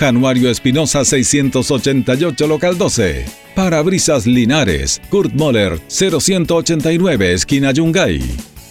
Januario Espinosa 688 Local 12. Parabrisas Linares, Kurt Moller 0189 Esquina Yungay.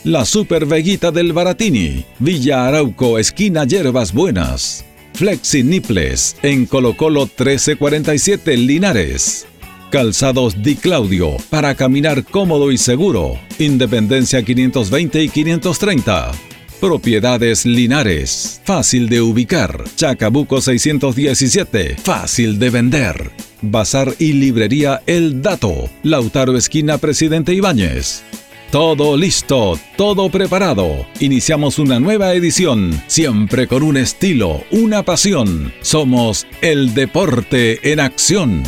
La Super Veguita del Baratini, Villa Arauco Esquina Yerbas Buenas. Flexi Niples en Colo Colo 1347 Linares. Calzados Di Claudio para caminar cómodo y seguro. Independencia 520 y 530. Propiedades Linares. Fácil de ubicar. Chacabuco 617. Fácil de vender. Bazar y librería El Dato. Lautaro Esquina Presidente Ibáñez. Todo listo, todo preparado. Iniciamos una nueva edición, siempre con un estilo, una pasión. Somos el deporte en acción.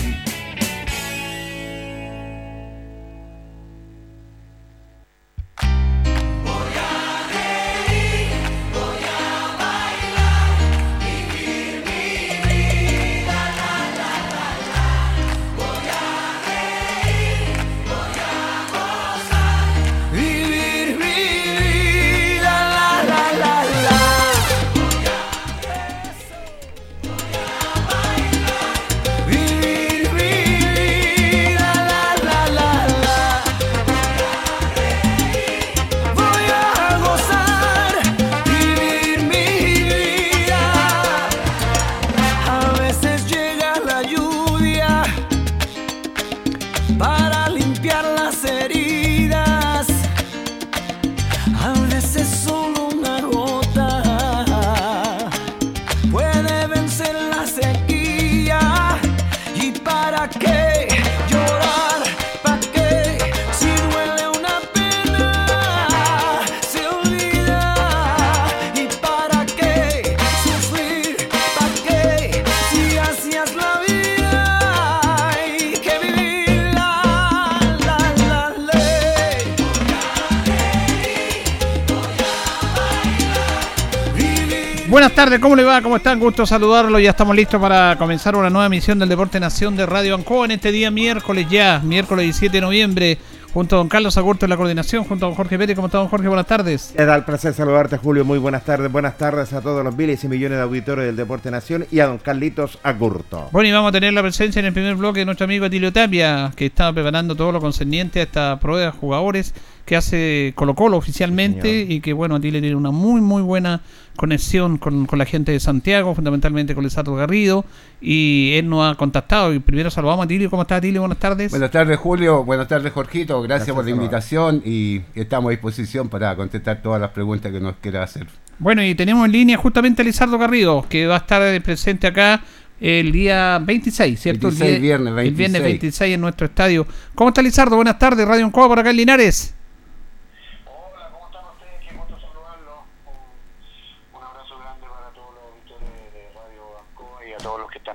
Tardes, ¿cómo le va? ¿Cómo están? Gusto saludarlo. Ya estamos listos para comenzar una nueva emisión del Deporte Nación de Radio Ancoa en este día miércoles ya, miércoles 17 de noviembre, junto a don Carlos Agurto en la coordinación, junto a don Jorge Pérez. ¿Cómo está don Jorge? Buenas tardes. Es el placer saludarte, Julio. Muy buenas tardes. Buenas tardes a todos los miles y millones de auditores del Deporte Nación y a don Carlitos Agurto. Bueno, y vamos a tener la presencia en el primer bloque de nuestro amigo Atilio Tapia, que está preparando todo lo concerniente a esta prueba de jugadores que hace Colo Colo oficialmente y que bueno, Atilio tiene una muy muy buena conexión con, la gente de Santiago, fundamentalmente con Lizardo Garrido, y él nos ha contactado. Y primero saludamos a Tilio. ¿Cómo está Tilio? Buenas tardes. Buenas tardes, Julio. Buenas tardes, Jorgito. Gracias, por la invitación y estamos a disposición para contestar todas las preguntas que nos quiera hacer. Bueno, y tenemos en línea justamente a Lizardo Garrido, que va a estar presente acá el día 26, ¿cierto? el, viernes 26. el viernes 26 en nuestro estadio. ¿Cómo está Lizardo? Buenas tardes, Radio Encoa por acá en Linares.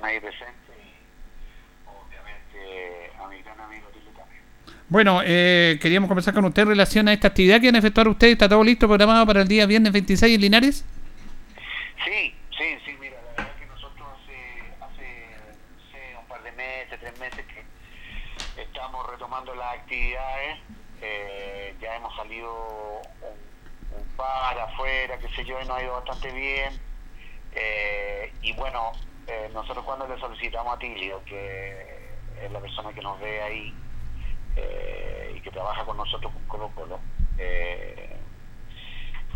ahí presente y obviamente a mi gran amigo Tilly también. Bueno, eh, queríamos conversar con usted en relación a esta actividad que van a efectuar ustedes. ¿Está todo listo programado para el día viernes 26 en Linares? Sí, sí, sí, mira, la verdad que nosotros hace, hace, un par de meses, tres meses que estamos retomando las actividades. Eh, ya hemos salido un, un par afuera, qué sé yo, y nos ha ido bastante bien. Eh, y bueno, eh, nosotros cuando le solicitamos a Tilio, que es la persona que nos ve ahí eh, y que trabaja con nosotros con Colo Colo, eh,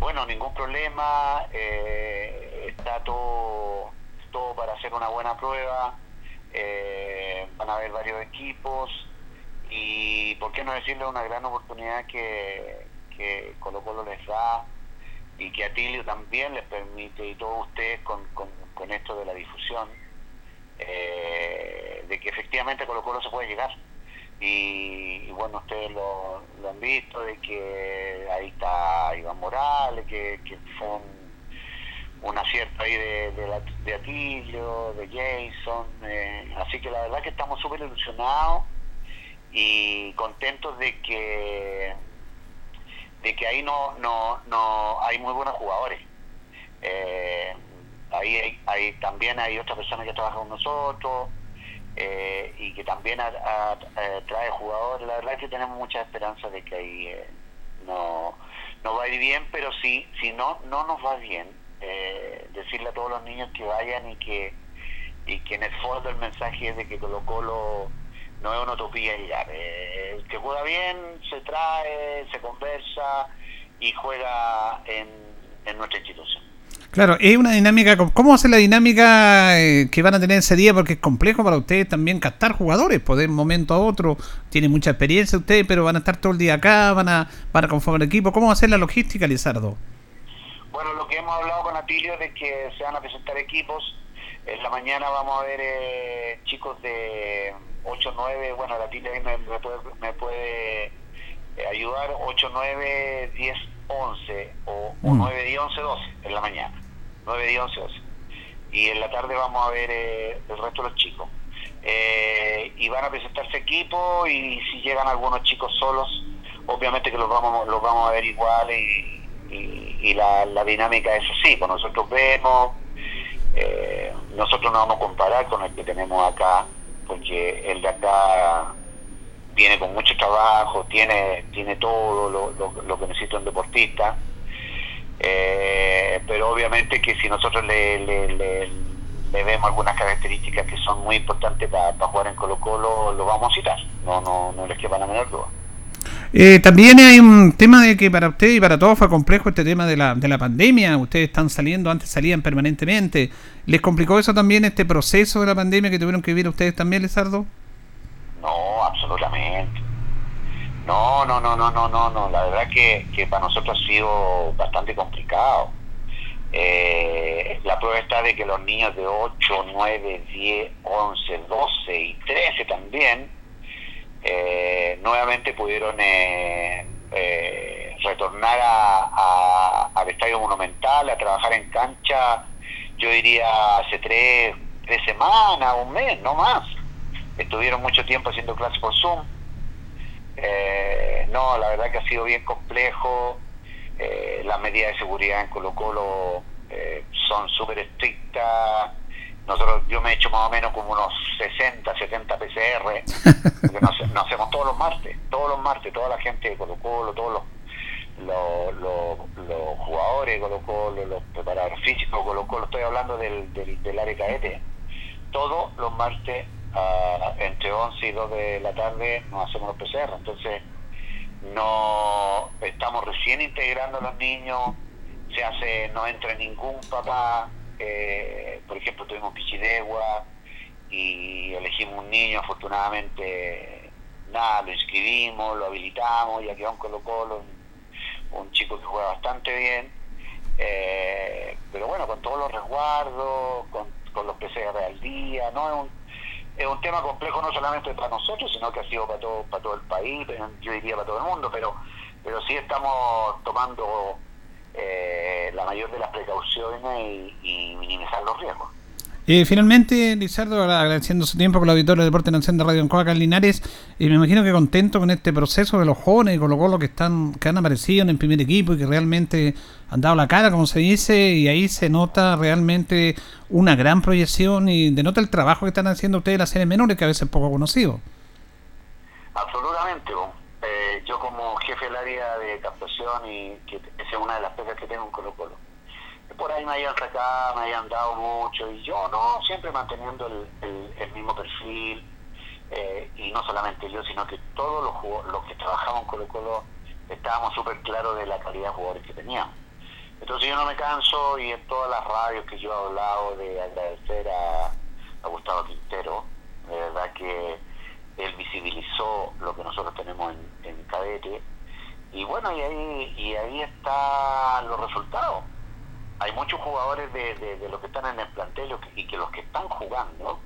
bueno, ningún problema, eh, está todo, todo para hacer una buena prueba, eh, van a haber varios equipos y, ¿por qué no decirle una gran oportunidad que, que Colo Colo les da y que a Tilio también les permite y todos ustedes con, con, con esto de la difusión, eh, de que efectivamente Colo Colo se puede llegar y, bueno, ustedes lo, han visto, de que ahí está Iván Morales, que, fue un, acierto ahí de, la- de Atilio, de Jason, eh, así que la verdad que estamos súper ilusionados y contentos de que de que ahí no no no hay muy buenos jugadores. Eh, ahí hay- también hay otras personas que trabajan con nosotros eh, y que también a- a- eh, trae jugadores. La verdad es que tenemos mucha esperanza de que ahí eh, no, no va a ir bien, pero si, si no, no nos va bien, eh, decirle a todos los niños que vayan y que, y que en el fondo el mensaje es de que Colo Colo no es una utopía llegar. Eh, el que juega bien se trae, se conversa y juega en, en nuestra institución. Claro, es una dinámica. ¿Cómo va a ser la dinámica eh, que van a tener ese día? Porque es complejo para ustedes también captar jugadores, pues de un momento a otro. Tienen mucha experiencia ustedes, pero van a estar todo el día acá, van a, van a conformar equipo. ¿Cómo va a ser la logística, Lizardo? Bueno, lo que hemos hablado con Atilio es de que se van a presentar equipos. En la mañana vamos a ver eh, chicos de 8, 9, bueno, el Atilio ahí me, me puede, me puede eh, ayudar, 8, 9, 10, 11 o, o Mm. 9, 10, 11, 12 en la mañana. 9, 10, 11, 12. Y en la tarde vamos a ver eh, el resto de los chicos. Eh, y van a presentarse equipos y si llegan algunos chicos solos, obviamente que los vamos, los vamos a ver igual y, y- y la, la dinámica es así, pues nosotros vemos, eh, nosotros nos vamos a comparar con el que tenemos acá, porque el de acá viene con mucho trabajo, tiene, tiene todo lo- lo que necesita un deportista, eh, pero obviamente que si nosotros le, le, le- le vemos algunas características que son muy importantes para jugar en Colo Colo, lo vamos a citar, no, no, no les quepa la menor duda. Eh, también hay un tema de que para usted y para todos fue complejo este tema de la, de la pandemia. Ustedes están saliendo, antes salían permanentemente. ¿Les complicó eso también, este proceso de la pandemia que tuvieron que vivir ustedes también, Lizardo? No, absolutamente. No, no, no, no, no, no, no. La verdad que, que para nosotros ha sido bastante complicado. Eh, la prueba está de que los niños de 8, 9, 10, 11, 12 y 13 también eh, nuevamente pudieron eh, eh, retornar a- a- al Estadio Monumental, a trabajar en cancha, yo diría hace tres, tres semanas, un mes, no más. Estuvieron mucho tiempo haciendo clases por Zoom. Eh, no, la verdad que ha sido bien complejo. Eh, las medidas de seguridad en Colo Colo eh, son súper estrictas. Nosotros, yo me he hecho más o menos como unos 60, 70 PCR, porque nos, nos hacemos todos los martes, todos los martes, toda la gente de Colo Colo, todos los, los, los- los jugadores de Colo Colo, los preparadores físicos de Colo Colo, estoy hablando del, del, del área cadete, todos los martes ah, entre 11 y 2 de la tarde nos hacemos los PCR, entonces no estamos recién integrando a los niños, se hace, no entra ningún papá, eh, por ejemplo tuvimos Pichidegua y elegimos un niño, afortunadamente nada, lo inscribimos, lo habilitamos, ya quedó en Colo Colo, un, un chico que juega bastante bien, eh, pero bueno, con todos los resguardos, con, con los PCR al día, no es un es un tema complejo no solamente para nosotros, sino que ha sido para todo, para todo el país, yo diría para todo el mundo, pero, pero sí estamos tomando eh, la mayor de las precauciones y minimizar los riesgos. Eh, finalmente, Lizardo, agradeciendo su tiempo con la auditorio de Deporte Nación de Radio Ancoa acá en Linares, y me imagino que contento con este proceso de los jóvenes Colo Colo que están que han aparecido en el primer equipo y que realmente han dado la cara, como se dice, y ahí se nota realmente una gran proyección y denota el trabajo que están haciendo ustedes en las series menores, que a veces es poco conocido. Absolutamente. Eh, yo como jefe del área de captación y que esa es una de las pegas que tengo en Colo Colo. Por ahí me hayan sacado, me hayan dado mucho y yo no, siempre manteniendo el, mismo perfil eh, y no solamente yo, sino que todos los, los que trabajamos en Colo Colo estábamos súper claros de la calidad de jugadores que teníamos. Entonces yo no me canso y en todas las radios que yo he hablado de agradecer a, Gustavo Quintero, de verdad que él visibilizó lo que nosotros tenemos en, en cadete y bueno y ahí y ahí están los resultados hay muchos jugadores de, de, los que están en el plantel y que los que están jugando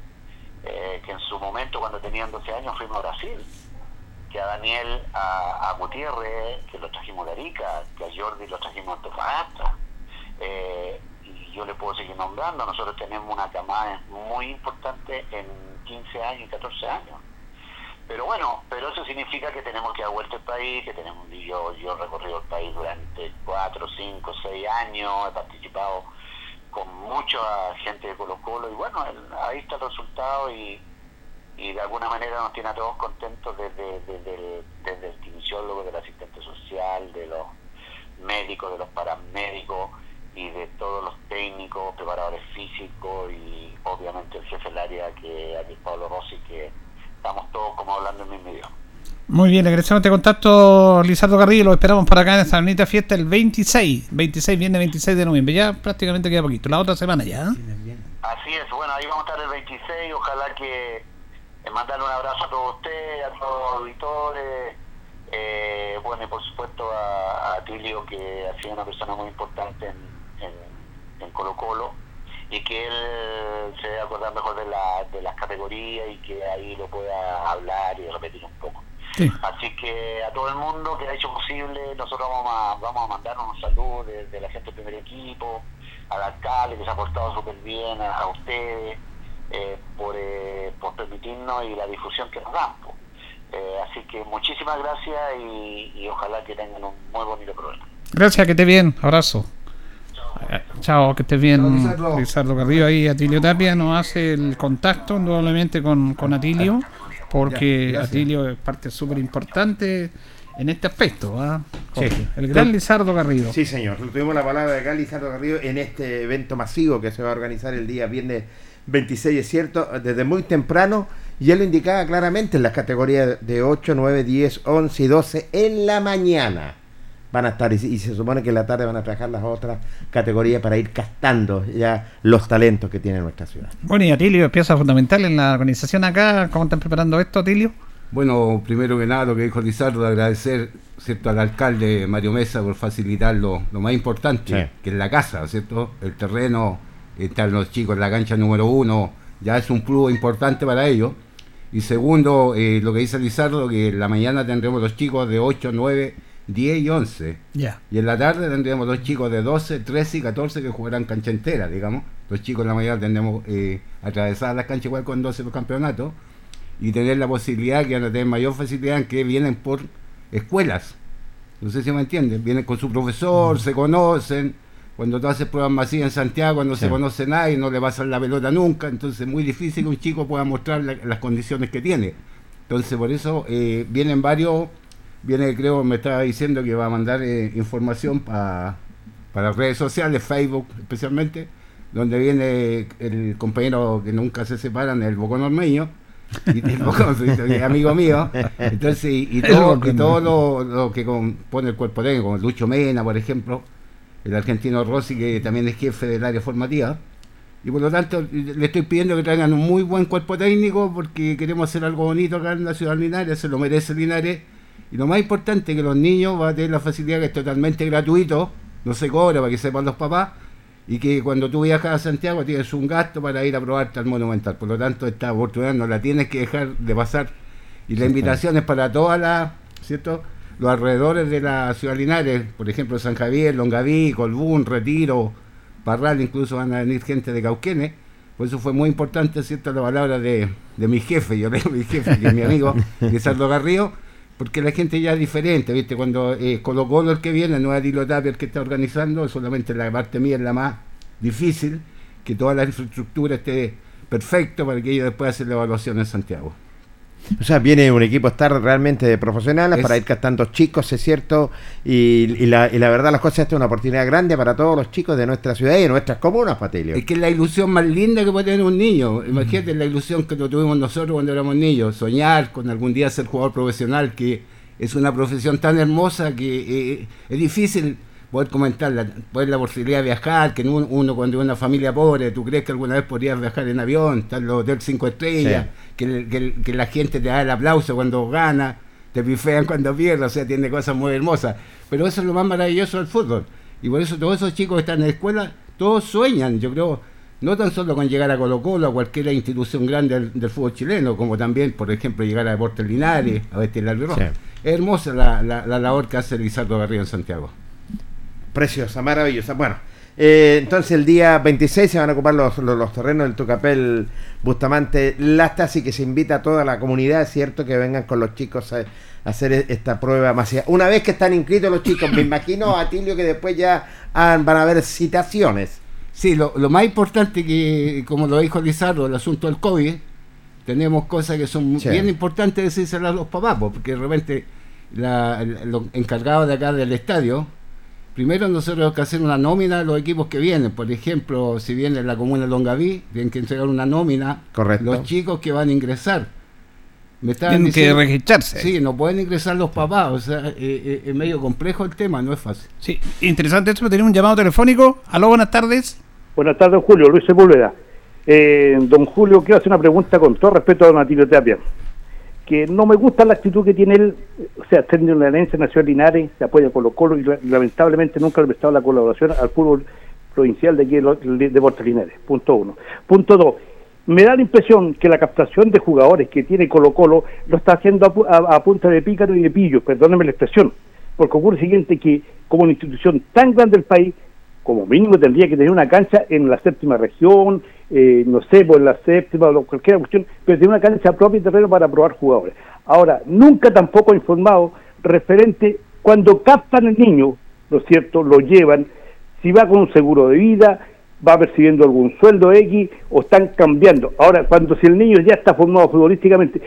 eh, que en su momento cuando tenían 12 años fuimos a Brasil que a Daniel a, Gutiérrez que lo trajimos de Arica que a Jordi lo trajimos a Antofagasta eh, y yo le puedo seguir nombrando. Nosotros tenemos una camada muy importante en 15 años y 14 años pero bueno, pero eso significa que tenemos que dar vuelta el país, que tenemos, yo, yo he recorrido el país durante cuatro, cinco, seis años, he participado con mucha gente de Colo Colo y bueno, ahí está el resultado y, y de alguna manera nos tiene a todos contentos desde, desde, desde el del asistente social, de los médicos, de los paramédicos y de todos los técnicos, preparadores físicos y obviamente el jefe del área que aquí Pablo Rossi que estamos todos como hablando en mi medio. Muy bien, agradecemos este contacto, Lizardo Carrillo, lo esperamos para acá en esta bonita fiesta el 26, 26, viene 26 de noviembre, ya prácticamente queda poquito, la otra semana ya. ¿eh? Así es, bueno, ahí vamos a estar el 26, ojalá que eh, mandarle un abrazo a todos ustedes, a todos los auditores, eh, bueno, y por supuesto a, Tilio, que ha sido una persona muy importante en, en Colo Colo y que él se debe acordar mejor de, la, de las categorías y que ahí lo pueda hablar y repetir un poco. Así que a todo el mundo que ha hecho posible, nosotros vamos a, vamos a mandar un saludo de, la gente del primer equipo, al alcalde que se ha portado súper bien, a, ustedes, eh, por, eh, por permitirnos y la difusión que nos dan. Eh, así que muchísimas gracias y, y ojalá que tengan un muy bonito programa. Gracias, que esté bien. Abrazo. Chao, que estés bien, Lizardo Carrillo. Ahí Atilio Tapia nos hace el contacto indudablemente con, con Atilio, porque Atilio es parte súper importante en este aspecto. ¿ah? El gran Lizardo Garrido. Sí, señor. Tuvimos la palabra de gran Lizardo Garrido en este evento masivo que se va a organizar el día viernes 26, es cierto, desde muy temprano. Y él lo indicaba claramente en las categorías de 8, 9, 10, 11 y 12 en la mañana van a estar y, se supone que en la tarde van a trabajar las otras categorías para ir castando ya los talentos que tiene nuestra ciudad. Bueno, y Atilio, pieza fundamental en la organización acá, ¿cómo están preparando esto, Atilio? Bueno, primero que nada, lo que dijo Lizardo, agradecer ¿cierto? al alcalde Mario Mesa por facilitar lo, más importante, que es la casa, ¿cierto? El terreno, están los chicos en la cancha número uno, ya es un plus importante para ellos. Y segundo, eh, lo que dice Lizardo, que en la mañana tendremos los chicos de 8, 9 10 y 11. Y en la tarde tendremos dos chicos de 12, 13 y 14 que jugarán cancha entera, digamos. Los chicos en la mañana tendremos eh, atravesar las canchas igual con 12 por campeonato y tener la posibilidad que van a tener mayor facilidad en que vienen por escuelas. No sé si me entienden. Vienen con su profesor, se conocen. Cuando tú haces pruebas masivas en Santiago, no se conoce nadie, no le pasan la pelota nunca. Entonces es muy difícil que un chico pueda mostrar las condiciones que tiene. Entonces por eso eh, vienen varios viene, creo, me estaba diciendo que va a mandar eh, información para las redes sociales, Facebook especialmente, donde viene el compañero que nunca se separan, el Bocón Ormeño, y el amigo mío, entonces, y, todo, todo lo, que compone el cuerpo técnico, como Lucho Mena, por ejemplo, el argentino Rossi, que también es jefe del área formativa, y por lo tanto le estoy pidiendo que traigan un muy buen cuerpo técnico porque queremos hacer algo bonito acá en la ciudad de Linares, se lo merece Linares y lo más importante es que los niños van a tener la facilidad que es totalmente gratuito, no se cobra para que sepan los papás, y que cuando tú viajas a Santiago tienes un gasto para ir a probarte al Monumental. Por lo tanto, esta oportunidad no la tienes que dejar de pasar. Y la invitación es para todas las, ¿cierto? Los alrededores de la ciudad Linares, por ejemplo, San Javier, Longaví, Colbún, Retiro, Parral, incluso van a venir gente de Cauquenes. Por eso fue muy importante, ¿cierto?, la palabra de, de mi jefe, yo le digo mi jefe, que es mi amigo, Guisardo Garrío, porque la gente ya es diferente, ¿viste? Cuando eh, Colo Colo el que viene, no es Adilo Tapia el que está organizando, solamente la parte mía es la más difícil, que toda la infraestructura esté perfecta para que ellos después hagan la evaluación en Santiago. O sea, viene un equipo estar realmente de profesionales Es- para ir captando chicos, es cierto, y, y la, y la verdad las cosas, esta es una oportunidad grande para todos los chicos de nuestra ciudad y de nuestras comunas, Patilio. Es que es la ilusión más linda que puede tener un niño. Imagínate la ilusión que lo tuvimos nosotros cuando éramos niños. Soñar con algún día ser jugador profesional, que es una profesión tan hermosa que eh, es difícil poder comentarla. Poder la posibilidad de viajar, que uno, uno cuando es una familia pobre, tú crees que alguna vez podrías viajar en avión, estar en los hoteles 5 estrellas, que, que que la gente te da el aplauso cuando gana, te bifean cuando pierde, o sea, tiene cosas muy hermosas. Pero eso es lo más maravilloso del fútbol. Y por eso todos esos chicos que están en la escuela, todos sueñan, yo creo, no tan solo con llegar a Colo Colo, a cualquier institución grande del, del fútbol chileno, como también, por ejemplo, llegar a Deportes Linares, a vestir la. Sí. Es hermosa la, la- la labor que hace Lizardo Garrido en Santiago. Preciosa, maravillosa. Bueno, eh, entonces el día 26 se van a ocupar los, los, los terrenos del Tucapel Bustamante Lasta, así que se invita a toda la comunidad, cierto, que vengan con los chicos a, a hacer e- esta prueba masiva. Una vez que están inscritos los chicos, me imagino, Atilio, que después ya han- van a haber citaciones. Sí, lo, lo más importante que, como lo dijo Lizardo, el asunto del COVID, tenemos cosas que son Sí. bien importantes decírselas a los papás, po, porque de repente la, los encargados de acá del estadio, primero nosotros tenemos que hacer una nómina de los equipos que vienen. Por ejemplo, si viene la comuna de Longaví, tienen que entregar una nómina Correcto. los chicos que van a ingresar. Me Tienen que diciendo- registrarse. Sí, no pueden ingresar los papás, o sea, eh, eh, es medio complejo el tema, no es fácil. Sí, interesante esto, tenemos un llamado telefónico. Aló, buenas tardes. Buenas tardes, Julio. Luis Sepúlveda. Eh, don Julio, quiero hacer una pregunta con todo respeto a don Atilio Tapia. Que no me gusta la actitud que tiene él, o sea, teniendo una herencia nació en Linares, se apoya con los colos y la- lamentablemente nunca ha prestado la colaboración al fútbol provincial de aquí de Deportes Linares. Punto uno. Punto dos. Me da la impresión que la captación de jugadores que tiene Colo Colo lo está haciendo a, a- a punta de pícaro y de pillo, perdónenme la expresión, porque ocurre lo siguiente que como una institución tan grande del país, como mínimo tendría que tener una cancha en la séptima región, eh, no sé, por la séptima o cualquier cuestión, pero tener una cancha propia y terreno para probar jugadores. Ahora, nunca tampoco ha informado referente cuando captan al niño, ¿no es cierto?, lo llevan, si va con un seguro de vida, va percibiendo algún sueldo X o están cambiando. Ahora, cuando si el niño ya está formado futbolísticamente,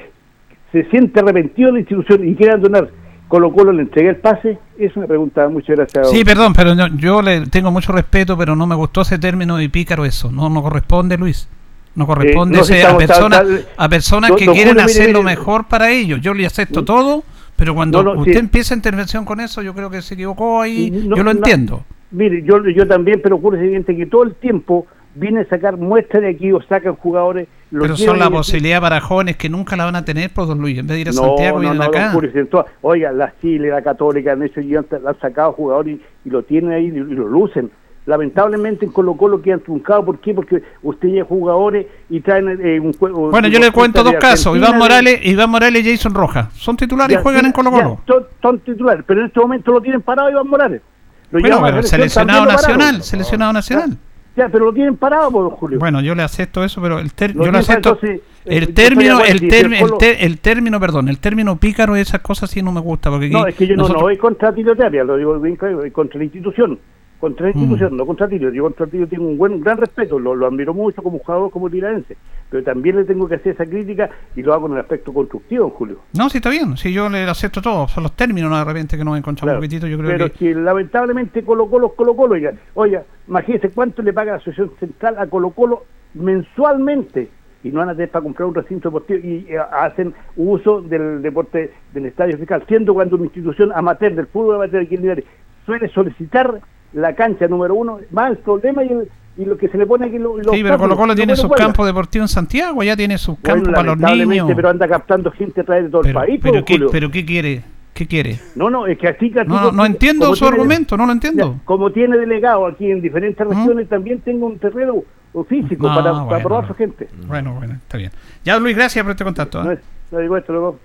se siente arrepentido de la institución y quiere donar Colo Colo le entregué el pase, es una pregunta, muchas gracias. Sí, perdón, pero no- yo le tengo mucho respeto, pero no me gustó ese término de pícaro eso. No, no corresponde, Luis. No corresponde no, ese- si a personas tal- tal- a personas que quieren Julio, mire, hacer lo mire. mejor para ellos. Yo le acepto todo, pero cuando No, no, usted sí. empieza intervención con eso, yo creo que se equivocó ahí. No, yo lo no, entiendo. Mire, yo, yo también, pero ocurre lo siguiente, que todo el tiempo viene a sacar muestras de aquí o sacan jugadores. Pero son la posibilidad para jóvenes que nunca la van a tener, por don Luis. En vez de ir a No, Santiago, no, acá. Julio, en Oiga, la Chile, la Católica, han hecho, y han, sacado jugadores y, y lo tienen ahí y, y lo lucen. Lamentablemente en Colo Colo quedan truncados. ¿Por qué? Porque usted lleva jugadores y traen eh, un juego. Bueno, yo le cuento dos casos. Iván Morales, Iván Morales y Jason Rojas. Son titulares y juegan en Colo Colo. Son, son titulares, pero en este momento lo tienen parado Iván Morales. Lo Bueno, pero seleccionado nacional, seleccionado nacional. Ya, pero lo tienen parado, por don Julio. Bueno, yo le acepto eso, pero el ter- yo le acepto. entonces, eh, el término, el, si el, el Colo- te- el término, perdón, el término pícaro, esas cosas sí no me gusta. Porque No, es que yo no, nosotros- no voy contra Tilio Tapia, lo digo voy contra la institución. Contra la Mm. institución, no contra Tilio. Yo contra Tilio tengo un buen, gran respeto, lo, lo admiro mucho como jugador, como tiradense. Pero también le tengo que hacer esa crítica y lo hago en el aspecto constructivo, Julio. No, sí está bien, sí yo le acepto todo, son los términos ¿no? de repente que nos encontramos Claro. un poquitito, yo creo Pero que... que lamentablemente Colo Colo, Colo Colo, oiga, oiga, imagínese cuánto le paga la Asociación Central a Colo Colo mensualmente y no van a tener para comprar un recinto deportivo y eh, hacen uso del deporte del estadio fiscal, siendo cuando una institución amateur del fútbol amateur Linares suele solicitar la cancha número uno, más el problema y, el- y lo que se le pone aquí lo, Sí, pero Colo Colo tiene sus campos deportivos en Santiago, ya tiene sus campos para los niños. pero anda captando gente a través de todo Pero, el país, pero pues, ¿qué, pero ¿qué quiere? ¿Qué quiere? No, no, es que así que No, no, no entiendo su tiene- argumento, no lo entiendo. Ya, como tiene delegado aquí en diferentes ¿Mm? regiones, también tengo un terreno físico No, para, para bueno. probar su gente. Bueno, bueno, está bien. Ya, Luis, gracias por este contacto. ¿eh? No, es, no digo esto, luego.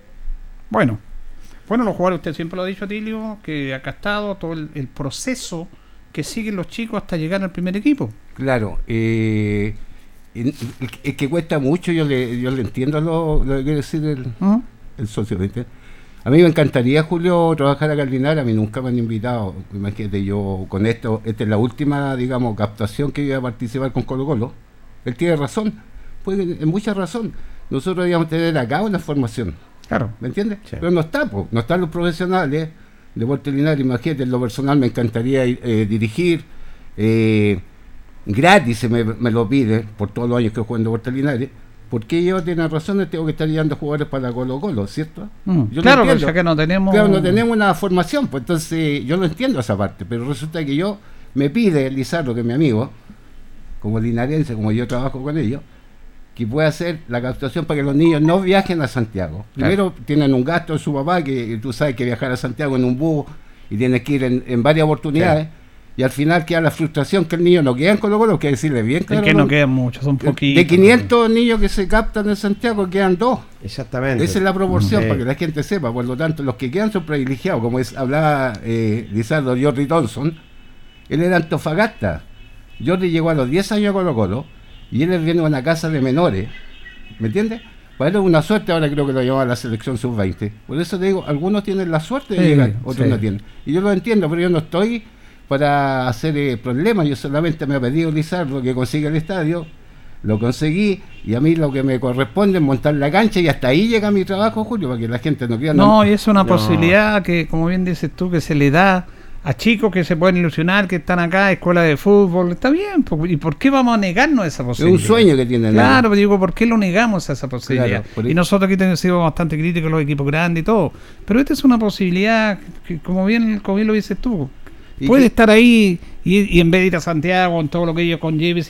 Bueno, bueno, los jugadores, usted siempre lo ha dicho, Tilio, que acá ha estado todo el, el proceso que siguen los chicos hasta llegar al primer equipo. Claro, eh, es que cuesta mucho, yo le, yo le entiendo lo, lo que quiere decir el, ¿Mm? el socio. ¿viste? A mí me encantaría, Julio, trabajar a Cardinal, a mí nunca me han invitado. Imagínate, yo con esto, esta es la última, digamos, captación que iba a participar con Colo Colo. Él tiene razón, puede, en mucha razón. nosotros debíamos tener acá una formación. Claro. ¿Me entiendes? Sí. Pero no está, po, no están los profesionales de Puerto Linares. Imagínate, en lo personal me encantaría eh, dirigir. eh, gratis se me, me lo pide por todos los años que juego en Puerto Linares. Porque ellos tienen razón, tengo que estar llevando jugadores para Colo Colo, ¿cierto? Mm, Yo claro, pero entiendo. ya que no tenemos. Claro, no tenemos una formación, pues entonces yo no entiendo esa parte, pero resulta que yo me pide Lizardo, que es mi amigo, como linarense, como yo trabajo con ellos, que pueda hacer la captación para que los niños no viajen a Santiago. Primero tienen un gasto en su papá, que tú sabes que viajar a Santiago en un bus y tienes que ir en, en varias oportunidades, y al final queda la frustración que el niño no queda en Colo Colo, que decirle bien Es claro, que no ¿no? quedan muchos, son poquitos. De 500 niños que se captan en Santiago quedan dos. Exactamente. Esa es la proporción Sí. para que la gente sepa. Por lo tanto, los que quedan son privilegiados. Como es, hablaba eh, Lizardo Jordi Thompson, él era Antofagasta. Jordi llegó a los 10 años a Colo Colo y él viene de una casa de menores. ¿Me entiendes? Para él es una suerte, ahora creo que lo lleva a la selección sub-20. Por eso te digo, algunos tienen la suerte de Sí, llegar, otros sí. no tienen. Y yo lo entiendo, pero yo no estoy para hacer eh, problemas. Yo solamente me ha pedido Lizardo que consiga el estadio. Lo conseguí y a mí lo que me corresponde es montar la cancha y hasta ahí llega mi trabajo, Julio, para que la gente no crea. No, y es una No. posibilidad que, como bien dices tú, que se le da a chicos que se pueden ilusionar, que están acá, escuela de fútbol. Está bien, ¿y por qué vamos a negarnos esa es posibilidad? un sueño que tienen. Claro, pero digo, ¿por qué lo negamos a esa posibilidad? Claro, y nosotros aquí tenemos sido bastante críticos los equipos grandes y todo. Pero esta es una posibilidad que, como bien, como bien lo dices tú, puede estar ahí y, y en vez de ir a Santiago, en todo lo que ello conlleve y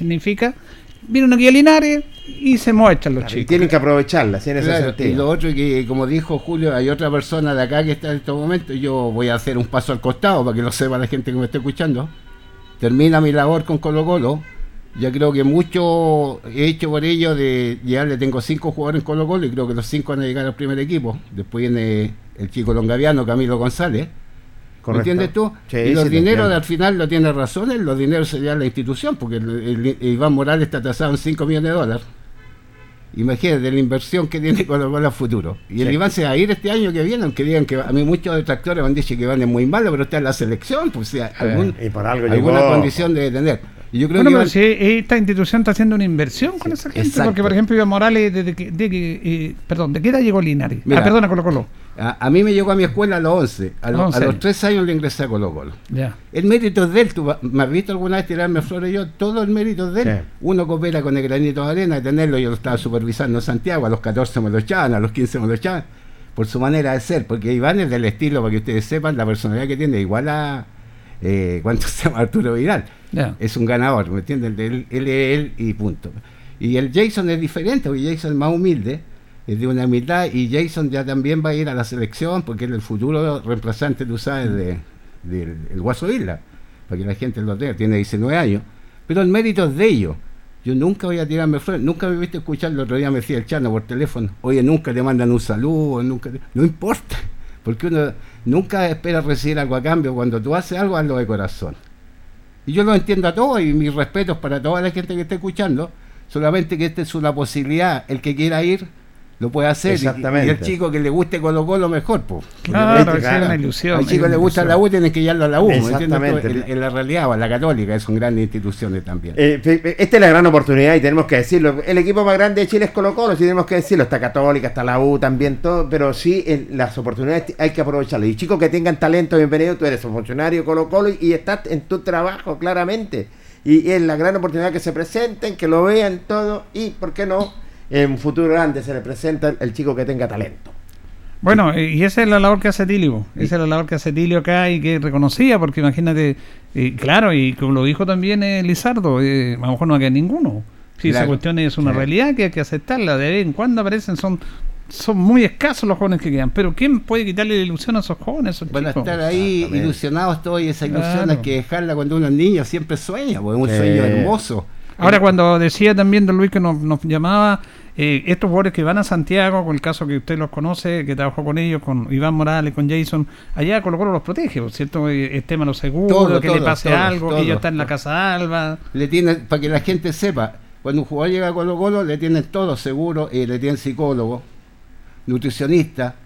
significa, vienen aquí a Linares y se muestran los Claro, y chicos. tienen que aprovecharla, si en ese Claro, sentido. y lo otro que, como dijo Julio, hay otra persona de acá que está en estos momentos, yo voy a hacer un paso al costado para que lo sepa la gente que me está escuchando. Termina mi labor con Colo Colo. Ya creo que mucho he hecho por ello de ya le tengo cinco jugadores en Colo Colo y creo que los cinco van a llegar al primer equipo. Después viene el chico longaviano Camilo González. ¿Me Correcto. entiendes tú? Sí, y los sí, dineros al final no tiene razón, eh, los dineros serían la institución, porque el, el- el Iván Morales está tasado en 5 millones de dólares. Imagínate la inversión que tiene Colo Colo a futuro. Y el Sí. Iván se va a ir este año que viene, aunque digan que a mí muchos detractores me han dicho que Iván es muy malo, pero está en la selección, pues o sea, algún- y por algo alguna llegó. condición debe tener. Y yo creo Bueno, que pero Iván- si esta institución está haciendo una inversión con esa gente, exacto. porque por ejemplo Iván Morales, desde que, de eh, perdón, ¿de qué edad llegó Linares? Mira. ah, perdona, Colo Colo. A, a mí me llegó a mi escuela a los 11, a, los- a 11 los años. 3 años le ingresé a Colo Colo. El mérito es de él, ¿tú me has visto alguna vez tirarme flores yo? Todo el mérito es de él. Sí. Uno coopera con el granito de arena, de tenerlo, yo lo estaba supervisando en Santiago, a los 14 me lo echaban, a los 15 me lo echaban, por su manera de ser, porque Iván es del estilo, para que ustedes sepan, la personalidad que tiene, igual a, eh, ¿cuánto se llama? Arturo Vidal. Ya. Es un ganador, ¿me entienden? Él, él es él y punto. Y el Jason es diferente, porque Jason es más humilde, de una humildad, y Jason ya también va a ir a la selección, porque es el futuro reemplazante, tú sabes, de, del el Guaso Isla, para que la gente lo tenga, tiene 19 años, pero el mérito es de ellos. Yo nunca voy a tirarme flores, nunca me viste escuchar, el otro día me decía el Chano por teléfono, oye, nunca te mandan un saludo, nunca te-". no importa, porque uno nunca espera recibir algo a cambio, cuando tú haces algo, hazlo de corazón. Y yo lo entiendo a todos y mis respetos para toda la gente que esté escuchando. Solamente que esta es una posibilidad. El que quiera ir lo puede hacer. Y- Exactamente. Y, el chico que le guste Colo Colo mejor. Pues. Claro, es una ilusión. Al chico le gusta ilusión. la U, tienen que llevarlo a la U. Exactamente. En, en la realidad, o a la Católica, son grandes instituciones también. Eh, esta es la gran oportunidad y tenemos que decirlo. El equipo más grande de Chile es Colo Colo, sí tenemos que decirlo. Está Católica, está la U también, todo. Pero sí, el- las oportunidades hay que aprovecharlas. Y chicos que tengan talento, bienvenido. Tú eres un funcionario Colo Colo y, y estás en tu trabajo, claramente. Y, es la gran oportunidad que se presenten, que lo vean todo. Y, ¿por qué no? En un futuro grande se le presenta el, chico que tenga talento. Bueno, y esa es la labor que hace Tilio. Esa es la labor que hace Tilio acá y que reconocía, porque imagínate, eh, claro, y como lo dijo también eh, Lizardo, eh, a lo mejor no queda ninguno. Si esa Claro. cuestión es una Sí. realidad que hay que aceptarla, de vez en cuando aparecen, son son muy escasos los jóvenes que quedan. Pero ¿quién puede quitarle la ilusión a esos jóvenes, esos a chicos? estar ahí ilusionados todos y esa ilusión Claro. hay que dejarla cuando uno es niño, siempre sueña, porque es un Sí. sueño hermoso. Ahora, cuando decía también don Luis que nos, nos llamaba, eh, estos jugadores que van a Santiago, con el caso que usted los conoce, que trabajó con ellos, con Iván Morales, con Jason, allá Colo Colo los protege, ¿por ¿cierto? Eh, El tema de los seguros, Todo, que le pase todo, algo, ellos están en la casa Alba. le tienen, para que la gente sepa, cuando un jugador llega a Colo Colo, le tienen todo seguro, eh, le tienen psicólogo, nutricionista,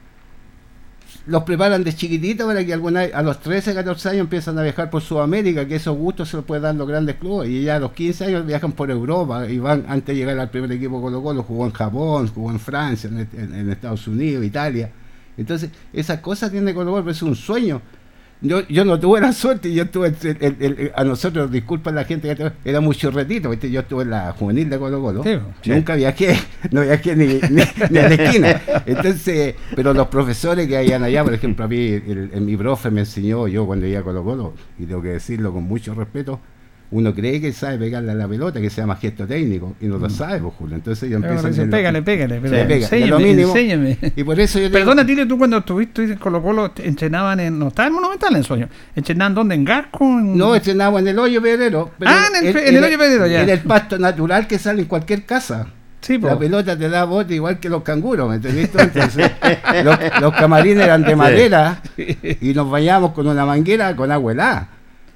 los preparan de chiquitito para que alguna a los 13, 14 años empiezan a viajar por Sudamérica, que esos gustos se los pueden dar los grandes clubes, y ya a los 15 años viajan por Europa y van antes de llegar al primer equipo Colo Colo, jugó en Japón, jugó en Francia, en, Estados Unidos, Italia. Entonces, esas cosas tiene Colo Colo, pero es un sueño. Yo, yo no tuve la suerte, yo tuve el- el- el- a nosotros, disculpa la gente, era muy chorretito, ¿viste? yo estuve en la juvenil de Colo Colo, Sí, sí. nunca viajé, no viajé ni, ni, ni a la esquina. Entonces, pero los profesores que habían allá, por ejemplo, a mí, mi profe me enseñó, yo cuando iba a Colo Colo, y tengo que decirlo con mucho respeto, uno cree que sabe pegarle a la pelota, que se llama gesto técnico, y no lo sabe, pues, Julio. Entonces yo empiezo a pégale, pégale, pero Sí, pega, enséñame, de lo mínimo. enséñame. Y por eso yo digo- Perdona, Tilio, tú cuando estuviste en Colo Colo entrenaban en. No estaba en Monumental en sueño. ¿Entrenaban dónde? ¿En Gasco? En- No, estrenamos en el hoyo pedrero. pero Ah, en el pe- en el hoyo pedrero, ya. En el pasto natural que sale en cualquier casa. Sí, po. La pelota te da bote igual que los canguros, ¿me entendés? tú? Entonces, los, los camarines eran de madera y nos bañábamos con una manguera con agua helada.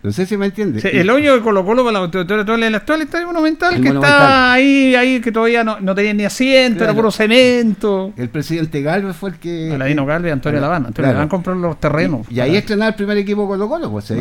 No sé si me entiendes. Sí, el hoyo de Colo Colo para la actual, el actual estadio monumental, El que Monumental. estaba ahí, ahí que todavía no, no tenía ni asiento, era puro cemento. El presidente Galvez fue el que... Aladino Galvez y Antonio Lavana. Antonio claro. Lavana compró los terrenos. Y ahí estrenaba el primer equipo Colo Colo, pues,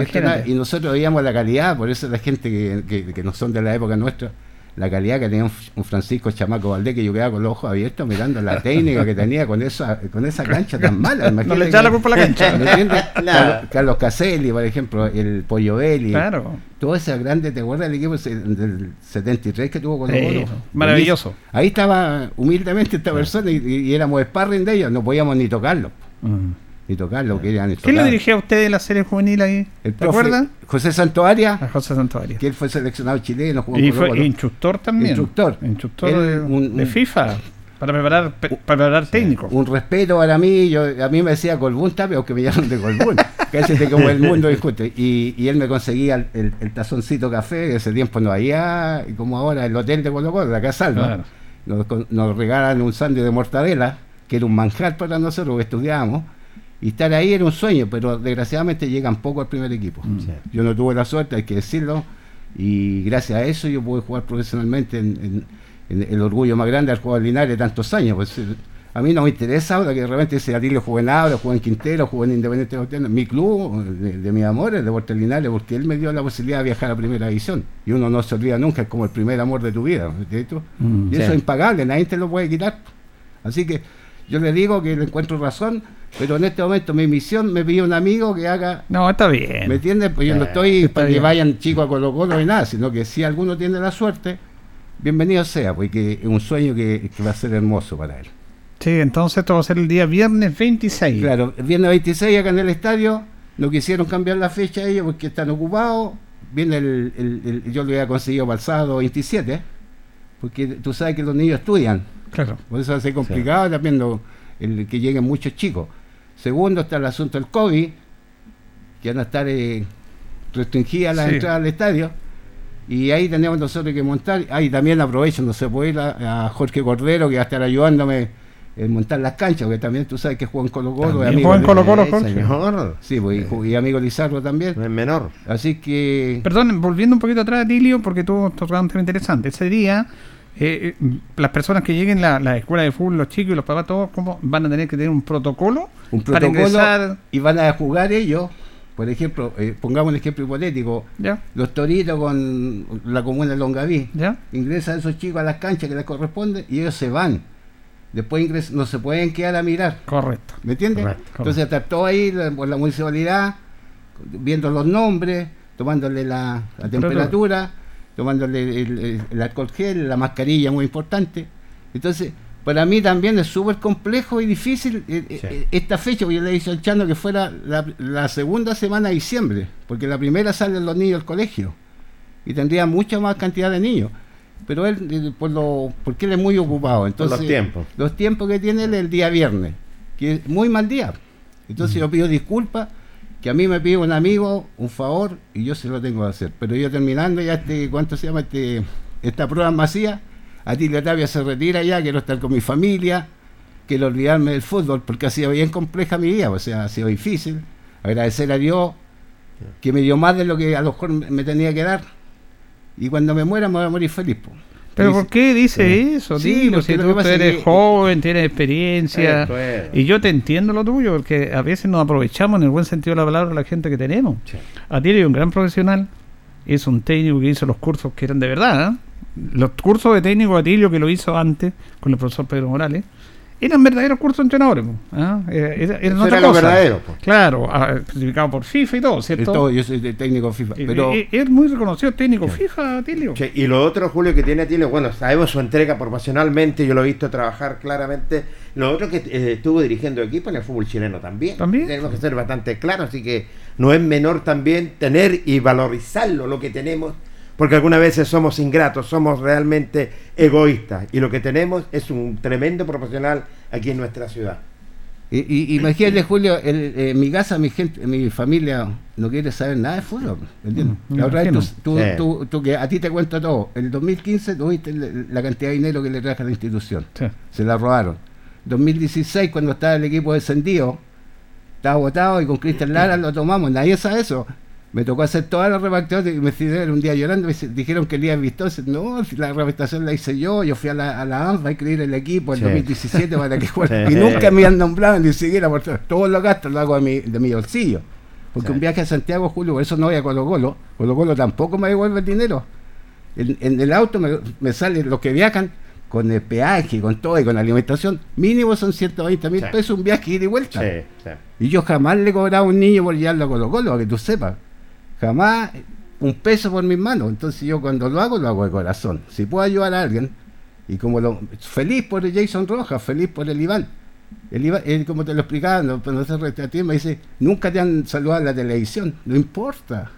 y nosotros veíamos la calidad, por eso la gente que, que- que no son de la época nuestra, la calidad que tenía un, un Francisco Chamaco Valdés, que yo quedaba con los ojos abiertos mirando la técnica que tenía con esa, con esa cancha tan mala. No imagínate le echaba la culpa a la cancha. ¿Me entiendes? Nada. Carlos, Caselli, por ejemplo, el Pollo Belli. Claro. Todo ese grande, ¿te acuerdas del equipo del 73 que tuvo Colo Sí, Colo? maravilloso. Ahí estaba humildemente esta persona y, y éramos sparring de ellos, no podíamos ni tocarlo. Mm. Ni tocarlo, que eran ¿Quién intocables. dirigía a usted la serie juvenil ahí? El ¿Te acuerdas? José Santoaria, A José Santuario. que él fue seleccionado chileno, jugó Y en Colo fue Colo. instructor también. Instructor. Instructor de, un- de FIFA. Para preparar, para preparar técnicos. Un respeto para mí, yo, a mí me decía Colbún Tapia, aunque me llaman de Colbún, casi de como el mundo injusto. Y, y él me conseguía el, el- el tazoncito café, que ese tiempo no había, y como ahora el hotel de Colo Colo, la Casa Alba, Claro. nos, nos regalan un sándwich de mortadela, que era un manjar para nosotros que estudiábamos, y estar ahí era un sueño, pero desgraciadamente llegan poco al primer equipo. Mm. Yo no tuve la suerte, hay que decirlo, y gracias a eso yo pude jugar profesionalmente en, en- en el orgullo más grande al jugador Linares tantos años. Pues, eh, a mí no me interesa ahora que de repente ese Atilio juegue en Abra, juegue en Quintero, juegue en Independiente de mi club, de, de mi amor, el Deportes Linares, porque él me dio la posibilidad de viajar a primera división. Y uno no se olvida nunca, es como el primer amor de tu vida. ¿me entiendes tú? Mm, y eso sí. es impagable, nadie te lo puede quitar. Así que yo le digo que le encuentro razón, pero en este momento mi misión me pide un amigo que haga No, está bien. ¿Me entiendes? Pues yo no Eh, estoy para que bien. vayan chicos a Colo Colo ni nada, sino que si alguno tiene la suerte, bienvenido sea, porque es un sueño que, que va a ser hermoso para él. Sí, entonces esto va a ser el día viernes 26. Claro, el viernes 26 acá en el estadio, no quisieron cambiar la fecha ellos porque están ocupados. Viene el, el- el- yo lo había conseguido para el sábado 27, ¿eh? Porque tú sabes que los niños estudian. Claro. Por eso va a ser complicado también lo- el, que lleguen muchos chicos. Segundo está el asunto del COVID, que van a estar eh, restringidas las Sí. entradas al estadio. Y ahí tenemos nosotros que montar. Ahí también aprovecho, no se puede ir a, a Jorge Cordero, que va a estar ayudándome en montar las canchas, porque también tú sabes que juega en Colo Colo. También amigo juega en de- Colo Colo, Sí, Jorge. señor. Sí, pues, y ju- y, amigo Lizardo también. No es menor. Así que... Perdón, volviendo un poquito atrás, Tilio, porque tú tocabas un tema interesante. Ese día, eh, eh, las personas que lleguen a la, la escuela de fútbol, los chicos y los papás, todos ¿cómo van a tener que tener un protocolo, un para protocolo ingresar. y van a jugar ellos. Por ejemplo, eh, pongamos un ejemplo hipotético. ¿Ya? Los toritos con la comuna de Longaví. ¿Ya? Ingresan esos chicos a las canchas que les corresponde y ellos se van. Después ingres- no se pueden quedar a mirar. Correcto. ¿Me entiendes? Correcto. Entonces está todo ahí la- por la municipalidad, viendo los nombres, tomándole la, la temperatura, tomándole el, el- el alcohol gel, la mascarilla, muy importante. Entonces, para mí también es súper complejo y difícil eh, eh, Sí. eh, esta fecha, porque yo le he dicho al Chano que fuera la, la segunda semana de diciembre, porque la primera salen los niños del colegio y tendría mucha más cantidad de niños. Pero él, por lo, porque él es muy ocupado, entonces los tiempos. los tiempos que tiene él el día viernes, que es muy mal día. Entonces yo pido disculpas, que a mí me pide un amigo un favor y yo se lo tengo que hacer. Pero yo terminando ya este, ¿cuánto se llama? este Esta prueba masiva, a ti Tapia se retira ya, quiero estar con mi familia, quiero olvidarme del fútbol, porque ha sido bien compleja mi vida, o sea, ha sido difícil. Agradecer a Dios que me dio más de lo que a lo mejor me me tenía que dar. Y cuando me muera me voy a morir feliz. po. ¿Pero Dice- por qué dice eso? Sí, Dilo, si tú eres que- joven, tienes experiencia. Eso es. Y yo te entiendo lo tuyo, porque a veces nos aprovechamos en el buen sentido de la palabra la gente que tenemos. Sí. Atilio es un gran profesional, es un técnico que hizo los cursos que eran de verdad. ¿eh? Los cursos de técnico Atilio que lo hizo antes con el profesor Pedro Morales eran verdaderos cursos entrenadores. po, ¿ah? Eh, era- otra era lo cosa. verdadero, po. Claro, ah, certificado por FIFA y todo, ¿cierto? todo, yo soy de técnico FIFA. Y- Pero y es muy reconocido técnico FIFA, Atilio. Y lo otro, Julio, que tiene Atilio, bueno, sabemos su entrega proporcionalmente, yo lo he visto trabajar claramente. Lo otro que eh, estuvo dirigiendo equipo en el fútbol chileno también. ¿También? Tenemos que ser bastante claros, así que no es menor también tener y valorizarlo lo que tenemos, porque algunas veces somos ingratos, somos realmente egoístas, y lo que tenemos es un tremendo profesional aquí en nuestra ciudad. Y, y, imagínate, Julio, el, eh, en mi casa, mi gente, mi familia no quiere saber nada de fútbol. ¿me entiendes? Mm, la otra vez tú, tú, Sí. tú- tú que a ti te cuento todo. En el 2015 tuviste la cantidad de dinero que le traje a la institución. Sí. Se la robaron. 2016, cuando estaba el equipo descendido, estaba votado y con Cristian Lara lo tomamos. Nadie sabe eso. Me tocó hacer todas las reparticiones y me decidieron un día llorando. Me dijeron que el día visto. No, la repartición la hice yo. Yo fui a la, a la ANFA a escribir el equipo en Sí. 2017 para que juegue. Sí. Y nunca me han nombrado ni siquiera por todo. Todos los gastos lo hago de mi, de mi bolsillo. Porque Sí. un viaje a Santiago, Julio, por eso no voy a Colo Colo. Colo Colo tampoco me devuelve el dinero. En, en el auto me, me salen los que viajan con el peaje, con todo y con alimentación. Mínimo son 120 mil Sí. pesos un viaje ida y vuelta. Sí, sí. Y yo jamás le he cobrado a un niño por llevarlo a Colo Colo, para que tú sepas. Jamás un peso por mis manos. Entonces yo cuando lo hago, lo hago de corazón. Si puedo ayudar a alguien, y como lo feliz por el Jason Rojas, feliz por el Iván. El Iván, él, como te lo explicaba, no, no ser reiterativo, me dice, nunca te han saludado en la televisión. No importa.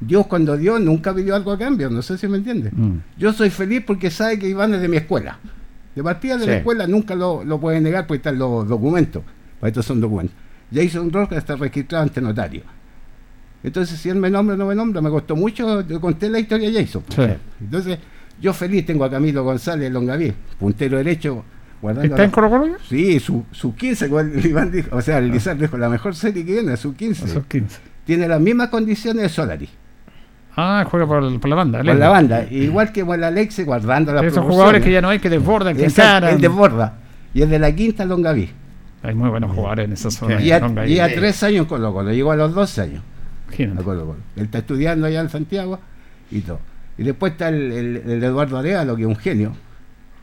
Dios cuando dio nunca pidió algo a cambio, no sé si me entiendes. Mm. Yo soy feliz porque sabe que Iván es de mi escuela. De partida de Sí. la escuela nunca lo, lo puede negar porque están los documentos. Para estos son documentos. Jason Rojas está registrado ante notario. Entonces, si él me nombra o no me nombra, me costó mucho. Yo conté la historia de Jason. Sí. Entonces, yo feliz tengo a Camilo González Longaví, puntero derecho, guardando. ¿Está en Colo Colo? Sí, su, su 15, como el Iván dijo, o sea, el Lizard dijo, la mejor serie que viene, su 15. Esos 15. Tiene las mismas condiciones de Solari. Ah, juega por, por la banda. Leo. la banda, igual que con Alexi, guardando la Esos jugadores que ya no hay que desbordan, que encaran. el de Borda. Y el de la quinta Longaví. Hay muy buenos jugadores en esa zona. Y a, y a tres años en Colo Colo, llegó a los 12 años Imagínate. Él está estudiando allá en Santiago y todo. Y después está el, el- el Eduardo Arevalo, que es un genio,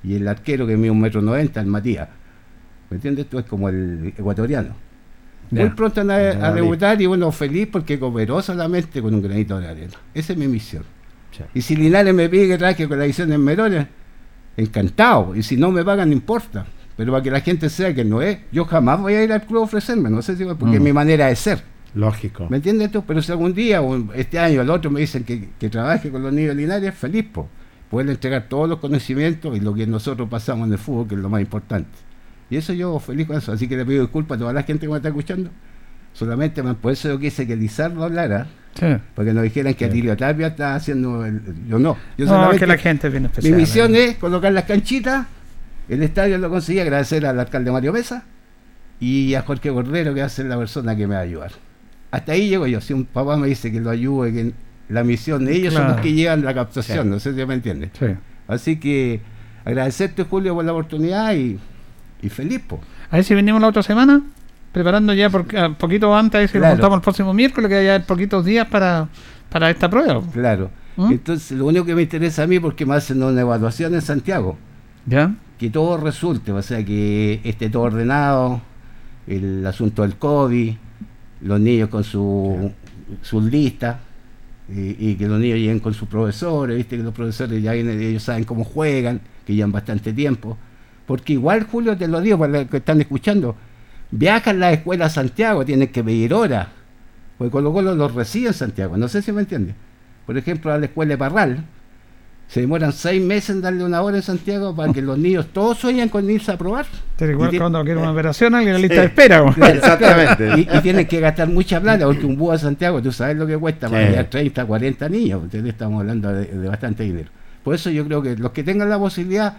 y el arquero que mide un metro noventa, el Matías. ¿Me entiendes? Tú es como el ecuatoriano. Muy pronto a, a debutar y bueno, feliz porque cooperó solamente con un granito de arena. Esa es mi misión. Y si Linares me pide que traje con la edición en Merones, encantado. Y si no me pagan, no importa. Pero para que la gente sepa que no es, yo jamás voy a ir al club a ofrecerme, no sé si porque es Mm. mi manera de ser. Lógico. ¿Me entiendes tú? Pero si algún día, o este año, el otro, me dicen que, que trabaje con los niños de Linares, feliz, po. Poder entregar todos los conocimientos y lo que nosotros pasamos en el fútbol, que es lo más importante. Y eso yo feliz con eso. Así que le pido disculpas a toda la gente que me está escuchando. Solamente man, por eso yo quise que Lizardo hablara, Sí. porque nos dijeran que Atilio Tapia está haciendo el, yo no. Yo No, que la gente es bien mi especial. misión es colocar las canchitas, el estadio lo conseguí, agradecer al alcalde Mario Mesa y a Jorge Cordero, que va a ser la persona que me va a ayudar. Hasta ahí llego yo. Si un papá me dice que lo ayude, que la misión de ellos son los que llevan la captación, Sí. no sé si me entiendes. Sí. Así que agradecerte, Julio, por la oportunidad y, y feliz, po. A ver si venimos la otra semana, preparando ya por, a poquito antes, a ver si Claro. nos juntamos el próximo miércoles, que haya poquitos días para, para esta prueba. Claro. ¿Mm? Entonces, lo único que me interesa a mí, porque me hacen una evaluación en Santiago, ¿Ya? que todo resulte, o sea, que esté todo ordenado, el asunto del COVID, los niños con su, sus listas, y, y que los niños lleguen con sus profesores, viste que los profesores ya vienen, ellos saben cómo juegan, que llevan bastante tiempo. Porque igual, Julio, te lo digo para los que están escuchando, viajan la escuela a Santiago, tienen que pedir horas, porque Colo Colo los recibe en Santiago, no sé si me entiendes. Por ejemplo, a la escuela de Parral, se demoran seis meses en darle una hora en Santiago para que los niños todos sueñan con irse a probar. Te ti- cuando quiere una operación, alguien en la lista Sí. de espera. Claro, Exactamente. Y, y tienen que gastar mucha plata porque un búho a Santiago, tú sabes lo que cuesta para Sí. llevar 30, 40 niños. Entonces estamos hablando de, de bastante dinero. Por eso yo creo que los que tengan la posibilidad,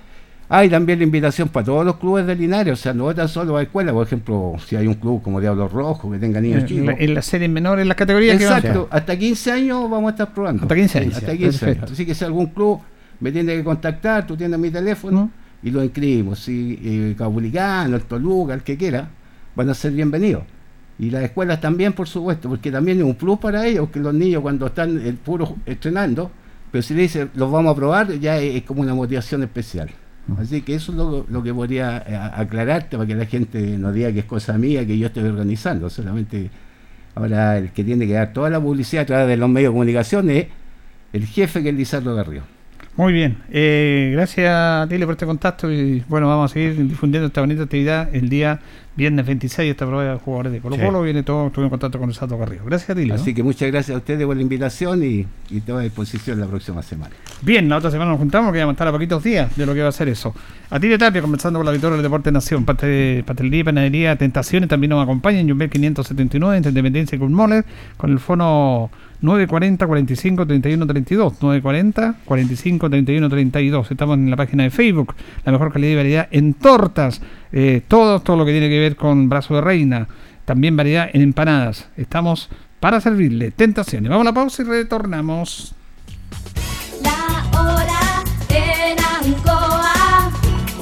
hay también la invitación para todos los clubes de Linares, o sea, no tan solo a escuela, por ejemplo, si hay un club como Diablos Rojos que tenga niños En, chicos. en las series menores, en las categorías que van. Exacto, hasta 15 años vamos a estar probando. Hasta 15 años. Hasta 15 años. Así que si algún club, me tiene que contactar, tú tienes mi teléfono y lo inscribimos. Si eh, Cabulicano, el Toluca, el que quiera, van a ser bienvenidos. Y las escuelas también, por supuesto, porque también es un plus para ellos, que los niños cuando están el puro estrenando, pero si le dicen los vamos a probar, ya es, como una motivación especial. Así que eso es lo, que podría eh, aclararte para que la gente no diga que es cosa mía, que yo estoy organizando. Solamente ahora el que tiene que dar toda la publicidad a través de los medios de comunicación es el jefe que es Lizardo Garrido. Muy bien, eh, gracias Tile por este contacto y bueno, vamos a seguir difundiendo esta bonita actividad el día viernes 26, esta prueba de jugadores de Colo Colo, viene todo, estuve en contacto con el Sato Garrido. Gracias Tile. Así que muchas gracias a ustedes por la invitación y, y a disposición la próxima semana. Bien, la otra semana nos juntamos, que vamos a estar a poquitos días de lo que va a ser eso. A Tile Tapia, comenzando con la victoria del Deporte Nación, parte de Pastelería, Panadería, Tentaciones, también nos acompañan, Jumbel 579, entre Independencia y Moller, con el fono 940 45 31 32 940 45 31 32 estamos en la página de Facebook la mejor calidad y variedad en tortas eh, todo todo lo que tiene que ver con brazo de reina también variedad en empanadas. Estamos para servirle. Tentaciones. Vamos a la pausa y retornamos. La hora en Ancoa.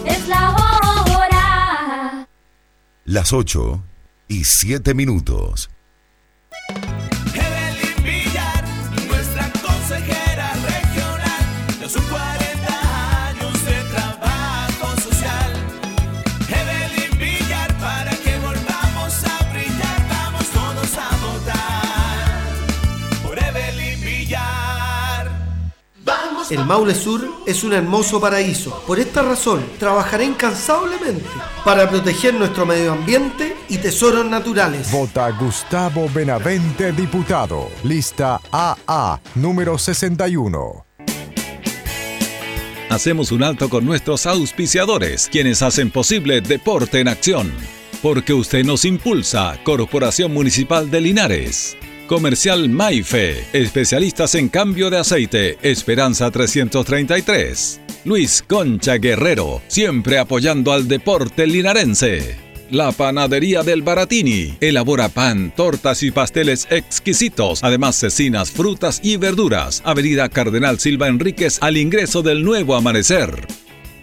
Es la hora. Las 8 y 7 minutos El Maule Sur es un hermoso paraíso. Por esta razón, trabajaré incansablemente para proteger nuestro medio ambiente y tesoros naturales. Vota Gustavo Benavente, diputado. Lista AA, número 61. Hacemos un alto con nuestros auspiciadores, quienes hacen posible Deporte en Acción. Porque usted nos impulsa, Corporación Municipal de Linares. Comercial Maife, especialistas en cambio de aceite, Esperanza 333. Luis Concha Guerrero, siempre apoyando al deporte linarense. La Panadería del Baratini elabora pan, tortas y pasteles exquisitos, además cecinas, frutas y verduras. Avenida Cardenal Silva Enríquez al ingreso del nuevo amanecer.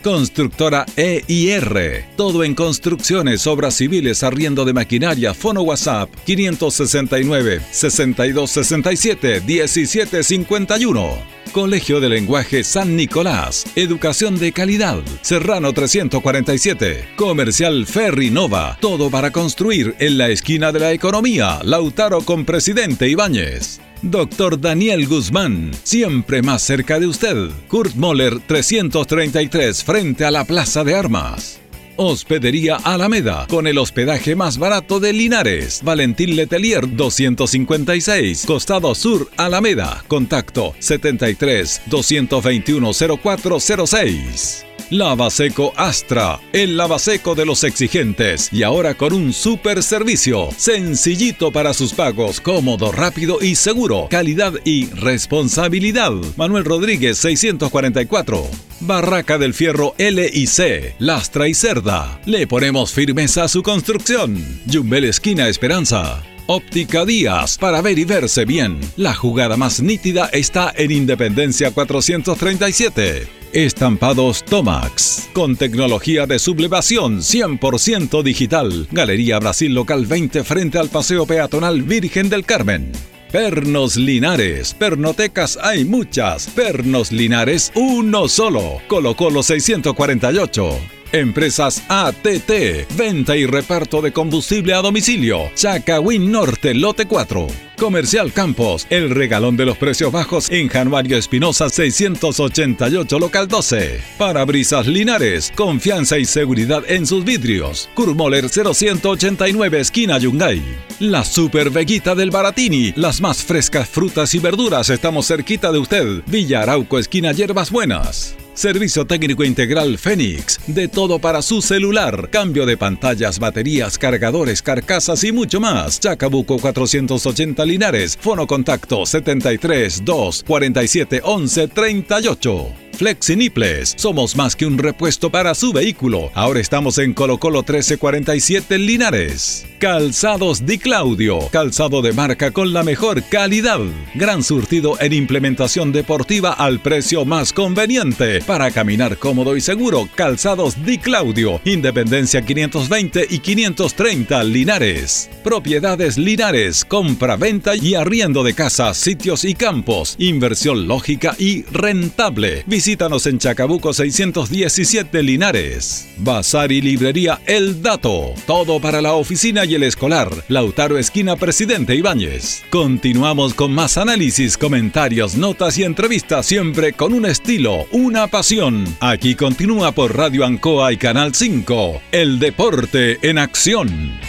Constructora EIR. Todo en construcciones, obras civiles, arriendo de maquinaria, fono WhatsApp 569 6267 1751. Colegio de Lenguaje San Nicolás. Educación de calidad. Serrano 347. Comercial Ferri Nova. Todo para construir en la esquina de la economía. Lautaro con Presidente Ibáñez. Doctor Daniel Guzmán, siempre más cerca de usted. Kurt Moller 333 frente a la Plaza de Armas. Hospedería Alameda, con el hospedaje más barato de Linares. Valentín Letelier 256, Costado Sur Alameda. Contacto 73 221 0406. Lavaseco Astra, el lavaseco de los exigentes y ahora con un super servicio, sencillito para sus pagos, cómodo, rápido y seguro, calidad y responsabilidad. Manuel Rodríguez 644. Barraca del Fierro L y C, Lastra y Cerda. Le ponemos firmeza a su construcción. Jumbel Esquina Esperanza. Óptica Díaz, para ver y verse bien. La jugada más nítida está en Independencia 437. Estampados Tomax, con tecnología de sublevación 100% digital. Galería Brasil Local 20 frente al Paseo Peatonal Virgen del Carmen. Pernos Linares, pernotecas hay muchas. Pernos Linares, uno solo. Colocó los 648. Empresas ATT, venta y reparto de combustible a domicilio. Chacawin Norte, lote 4. Comercial Campos, el regalón de los precios bajos en Januario Espinosa 688 local 12. Parabrisas Linares, confianza y seguridad en sus vidrios. Kurmoller 0189 esquina Yungay. La Super Veguita del Baratini, las más frescas frutas y verduras, estamos cerquita de usted. Villa Arauco esquina Hierbas Buenas. Servicio técnico integral Fénix. De todo para su celular. Cambio de pantallas, baterías, cargadores, carcasas y mucho más. Chacabuco 480 Linares. Fono contacto 73 2 47 11 38. Flexiniples. Somos más que un repuesto para su vehículo. Ahora estamos en Colo Colo 1347 Linares. Calzados Di Claudio. Calzado de marca con la mejor calidad. Gran surtido en implementación deportiva al precio más conveniente. Para caminar cómodo y seguro, Calzados Di Claudio. Independencia 520 y 530 Linares. Propiedades Linares. Compra, venta y arriendo de casas, sitios y campos. Inversión lógica y rentable. Visítanos en Chacabuco 617 Linares. Bazar y librería El Dato. Todo para la oficina y el escolar. Lautaro Esquina Presidente Ibáñez. Continuamos con más análisis, comentarios, notas y entrevistas siempre con un estilo, una pasión. Aquí continúa por Radio Ancoa y Canal 5. El deporte en acción.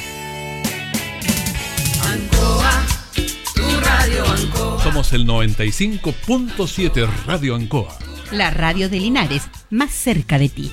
Ancoa, tu radio Ancoa. Somos el 95.7 Radio Ancoa. La radio de Linares, más cerca de ti.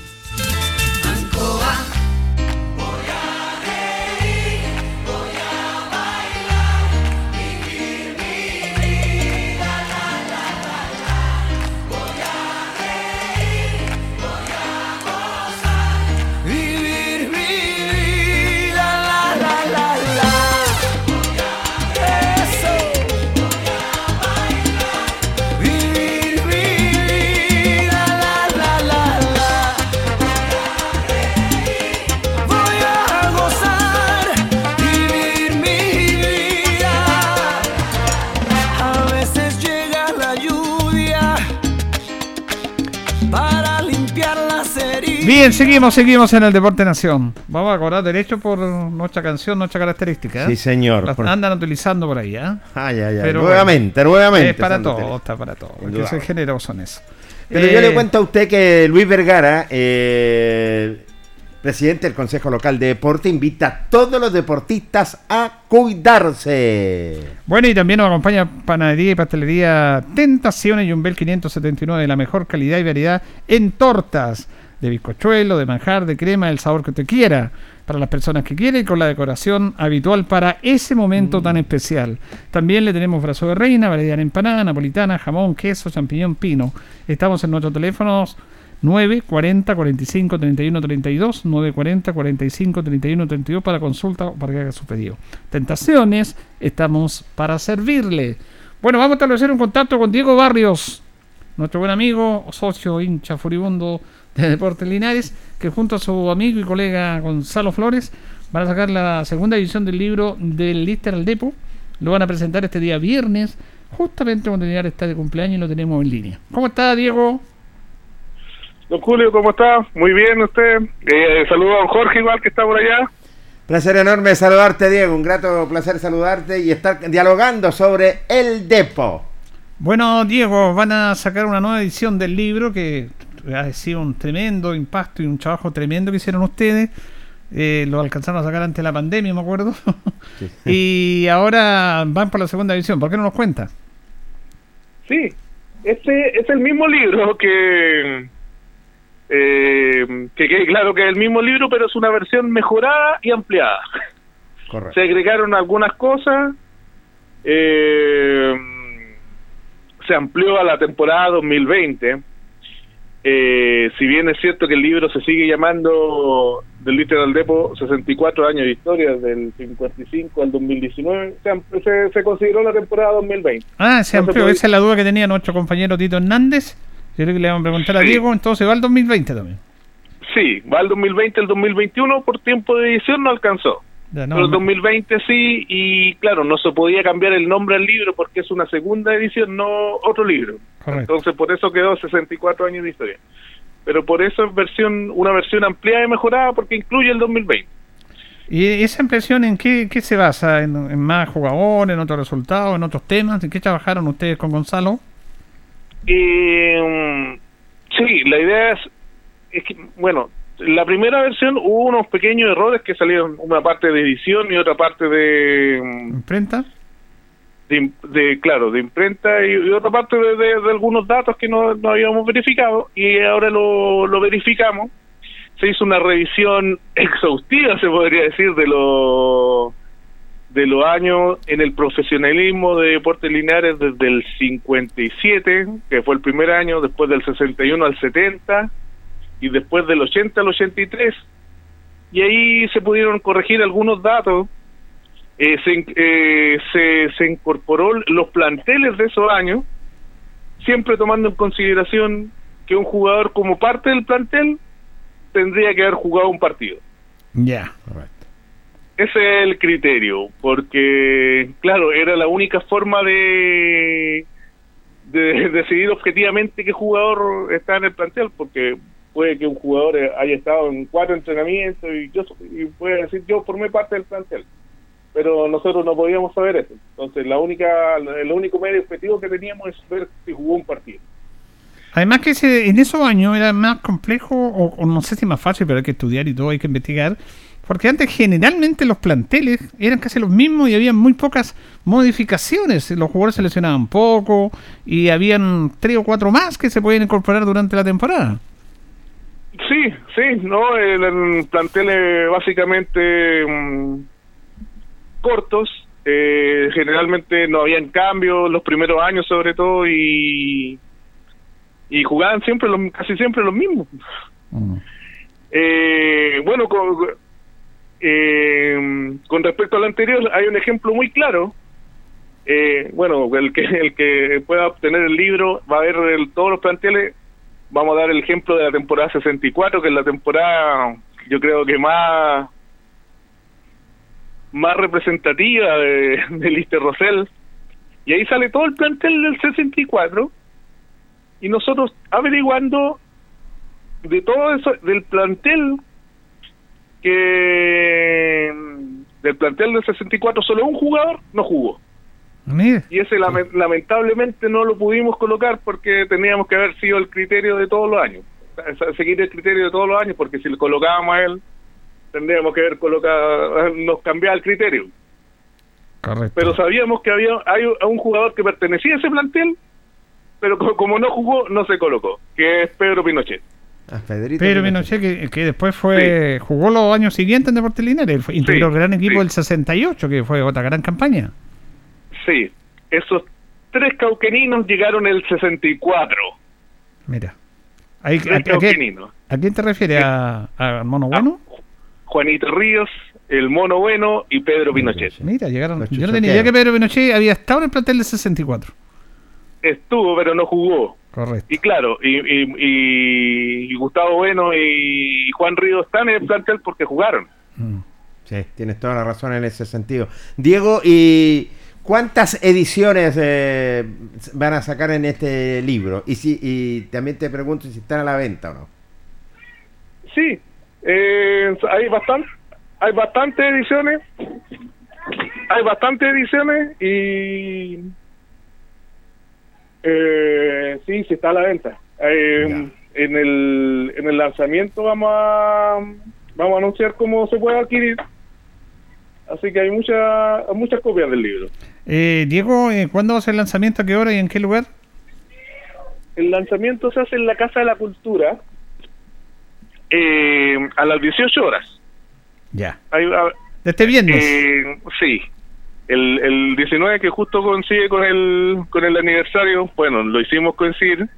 Bien, seguimos, seguimos en el Deporte Nación. Vamos a cobrar derecho por nuestra canción, nuestra característica. ¿eh? Sí, señor. Las Por- andan utilizando por ahí, ¿eh? Ay, ay, ay. Pero nuevamente, bueno, nuevamente. Es para todo, está para todo. Hay que Indudable. ser generoso en eso. Pero Eh, yo le cuento a usted que Luis Vergara, eh, presidente del Consejo Local de Deporte, invita a todos los deportistas a cuidarse. Bueno, y también nos acompaña Panadería y Pastelería Tentaciones y un Bel 579 de la mejor calidad y variedad en tortas de bizcochuelo, de manjar, de crema, el sabor que usted quiera, para las personas que quieren, con la decoración habitual para ese momento tan especial. También le tenemos brazo de reina, en empanada, napolitana, jamón, queso, champiñón, pino. Estamos en nuestros teléfonos 940 45 31 32 940 45 31 32 para consulta o para que haga su pedido. Tentaciones, estamos para servirle. Bueno, vamos a establecer un contacto con Diego Barrios, nuestro buen amigo, socio, hincha furibundo de Deportes Linares, que junto a su amigo y colega Gonzalo Flores van a sacar la segunda edición del libro del Lister al Depo. Lo van a presentar este día viernes, justamente cuando Linares está de cumpleaños y lo tenemos en línea. ¿Cómo está, Diego? Don Julio, ¿cómo está? Muy bien, usted. Eh, saludo a don Jorge, igual que está por allá. Placer enorme saludarte, Diego. Un grato placer saludarte y estar dialogando sobre el Depo. Bueno, Diego, van a sacar una nueva edición del libro que ha sido un tremendo impacto y un trabajo tremendo que hicieron ustedes. Eh, lo alcanzaron a sacar antes de la pandemia, me acuerdo. y ahora van por la segunda edición. ¿Por qué no nos cuenta? Sí, este es el mismo libro que. Eh, que quede claro que es el mismo libro, pero es una versión mejorada y ampliada. Correcto. Se agregaron algunas cosas. eh, se amplió a la temporada 2020. Eh, si bien es cierto que el libro se sigue llamando del Literal Depo 64 años de historia, del 55 al 2019, se, se, se consideró la temporada 2020. Ah, se No se amplió. puede- Esa es la duda que tenía nuestro compañero Tito Hernández. Yo creo que le vamos a preguntar a. Diego. Entonces va al 2020 también. Sí, va el 2020, el 2021 por tiempo de edición no alcanzó. Ya, no, Pero el no. 2020 sí, y claro, no se podía cambiar el nombre al libro porque es una segunda edición, no otro libro. Correcto. Entonces por eso quedó 64 años de historia. Pero por eso es versión, una versión ampliada y mejorada porque incluye el 2020. ¿Y esa impresión en qué, qué se basa? ¿En, en más jugadores, en otros resultados, en otros temas? ¿En qué trabajaron ustedes con Gonzalo? Eh, sí, la idea es, es que, bueno, la primera versión hubo unos pequeños errores que salieron, una parte de edición y otra parte de, mm, ¿Imprenta? de, de, claro, de imprenta y, y otra parte de, de- de algunos datos que no, no habíamos verificado y ahora lo, lo verificamos. Se hizo una revisión exhaustiva, se podría decir, de los de los años en el profesionalismo de Deportes Linares desde el 57, que fue el primer año, después del 61 al 70 y después del 80 al 83. Y ahí se pudieron corregir algunos datos. Eh, se, eh, se, se incorporó los planteles de esos años, siempre tomando en consideración que un jugador como parte del plantel tendría que haber jugado un partido. Ya. Ese es el criterio, porque, claro, era la única forma de, de decidir objetivamente qué jugador está en el plantel, porque puede que un jugador haya estado en cuatro entrenamientos y, yo, y puede decir yo formé parte del plantel, pero nosotros no podíamos saber eso. Entonces, la única, el único medio objetivo que teníamos es ver si jugó un partido. Además que ese, en esos años era más complejo, o, no sé si más fácil, pero hay que estudiar y todo, hay que investigar. Porque antes generalmente los planteles eran casi los mismos y había muy pocas modificaciones. Los jugadores se lesionaban poco y habían tres o cuatro más que se podían incorporar durante la temporada. Sí, sí, no, el, el planteles básicamente mm, cortos, eh, generalmente no habían cambios los primeros años sobre todo y y jugaban siempre los, casi siempre los mismos. Eh, bueno, con, eh, con respecto al anterior hay un ejemplo muy claro. Eh, bueno, el que el que pueda obtener el libro va a ver el- todos los planteles. Vamos a dar el ejemplo de la temporada 64, que es la temporada, yo creo que más más representativa de, de Lister Rosell. Y ahí sale todo el plantel del 64. Y nosotros averiguando de todo eso, del plantel que del plantel del 64 solo un jugador no jugó. Y ese lame- lamentablemente no lo pudimos colocar porque teníamos que haber sido el criterio de todos los años. Seguir el criterio de todos los años porque si le colocábamos a él tendríamos que haber colocado, nos cambiaba el criterio. Correcto. Pero sabíamos que había hay un jugador que pertenecía a ese plantel, pero co- como no jugó, no se colocó, que es Pedro Pinochet. Ah, Pero Pinochet. Que, que después fue jugó los años siguientes en Deportes Linares, fue- integró el gran equipo del 68, que fue otra gran campaña. Sí, esos tres cauqueninos llegaron el 64. Mira. Ahí- Tres a, a qué- cauqueninos. ¿A quién te refieres? ¿A, a Mono Bueno? Juanito Ríos, el Mono Bueno y Pedro Pinochet. Mira, llegaron. Los Yo no tenía idea que Pedro Pinochet había estado en el plantel del 64. Estuvo, pero no jugó. Correcto. Y claro, y, y- y- y Gustavo Bueno y Juan Ríos están en el plantel porque jugaron. Sí, tienes toda la razón en ese sentido. Diego, ¿y cuántas ediciones eh, van a sacar en este libro? Y, si, y también te pregunto si están a la venta o no. Sí, eh, hay bastante, hay bastantes ediciones, hay bastantes ediciones y eh, sí, sí está a la venta. Eh, en el en el lanzamiento vamos a vamos a anunciar cómo se puede adquirir. Así que hay muchas muchas copias del libro. Eh, Diego, eh, ¿cuándo va a ser el lanzamiento? ¿A qué hora y en qué lugar? El lanzamiento se hace en la Casa de la Cultura eh, a las 18 horas. Ya. Ahí va- este viernes. Eh, sí. El, el 19 que justo coincide con el con el aniversario, bueno, lo hicimos coincidir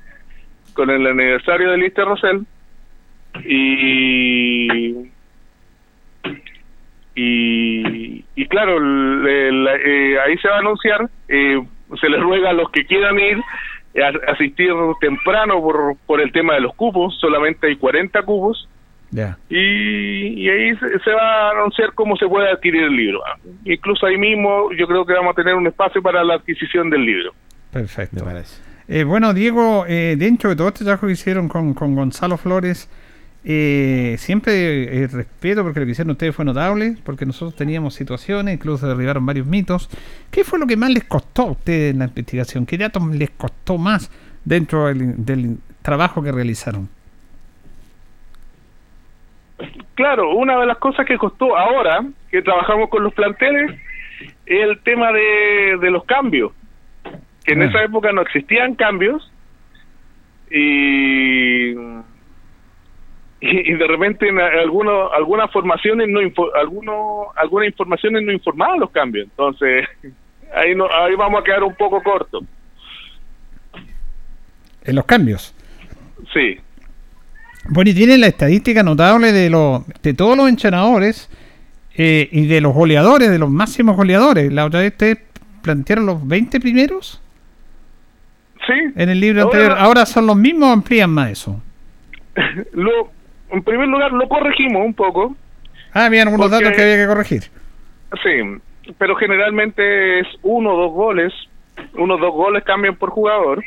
con el aniversario de Lister Rosell y y, y claro, el- el- eh, ahí se va a anunciar, eh, se les ruega a los que quieran ir eh, a asistir temprano por, por el tema de los cupos, solamente hay 40 cupos y, y ahí se, se va a anunciar cómo se puede adquirir el libro. Incluso ahí mismo yo creo que vamos a tener un espacio para la adquisición del libro. Perfecto. Eh, bueno, Diego, eh, dentro de todo este trabajo que hicieron con, con Gonzalo Flores, eh, siempre eh, respeto porque lo que hicieron ustedes fue notable, porque nosotros teníamos situaciones, incluso derribaron varios mitos. ¿Qué fue lo que más les costó a ustedes en la investigación? ¿Qué datos les costó más dentro del, del trabajo que realizaron? Claro, una de las cosas que costó ahora que trabajamos con los planteles es el tema de, de los cambios. Que en Ah. esa época no existían cambios y y, y de repente en algunos algunas formaciones no info- algunos algunas informaciones no informaban los cambios entonces ahí no ahí vamos a quedar un poco cortos En los cambios. sí Bueno, y tienen la estadística notable de, los de todos los entrenadores eh, y de los goleadores, de los máximos goleadores. La otra vez ustedes plantearon los 20 primeros sí en el libro Ahora- anterior. Ahora son los mismos o amplían más eso. lo en primer lugar lo corregimos un poco Ah, había algunos Porque- datos que había que corregir. Sí, pero generalmente es uno o dos goles. Uno o dos goles cambian por jugador.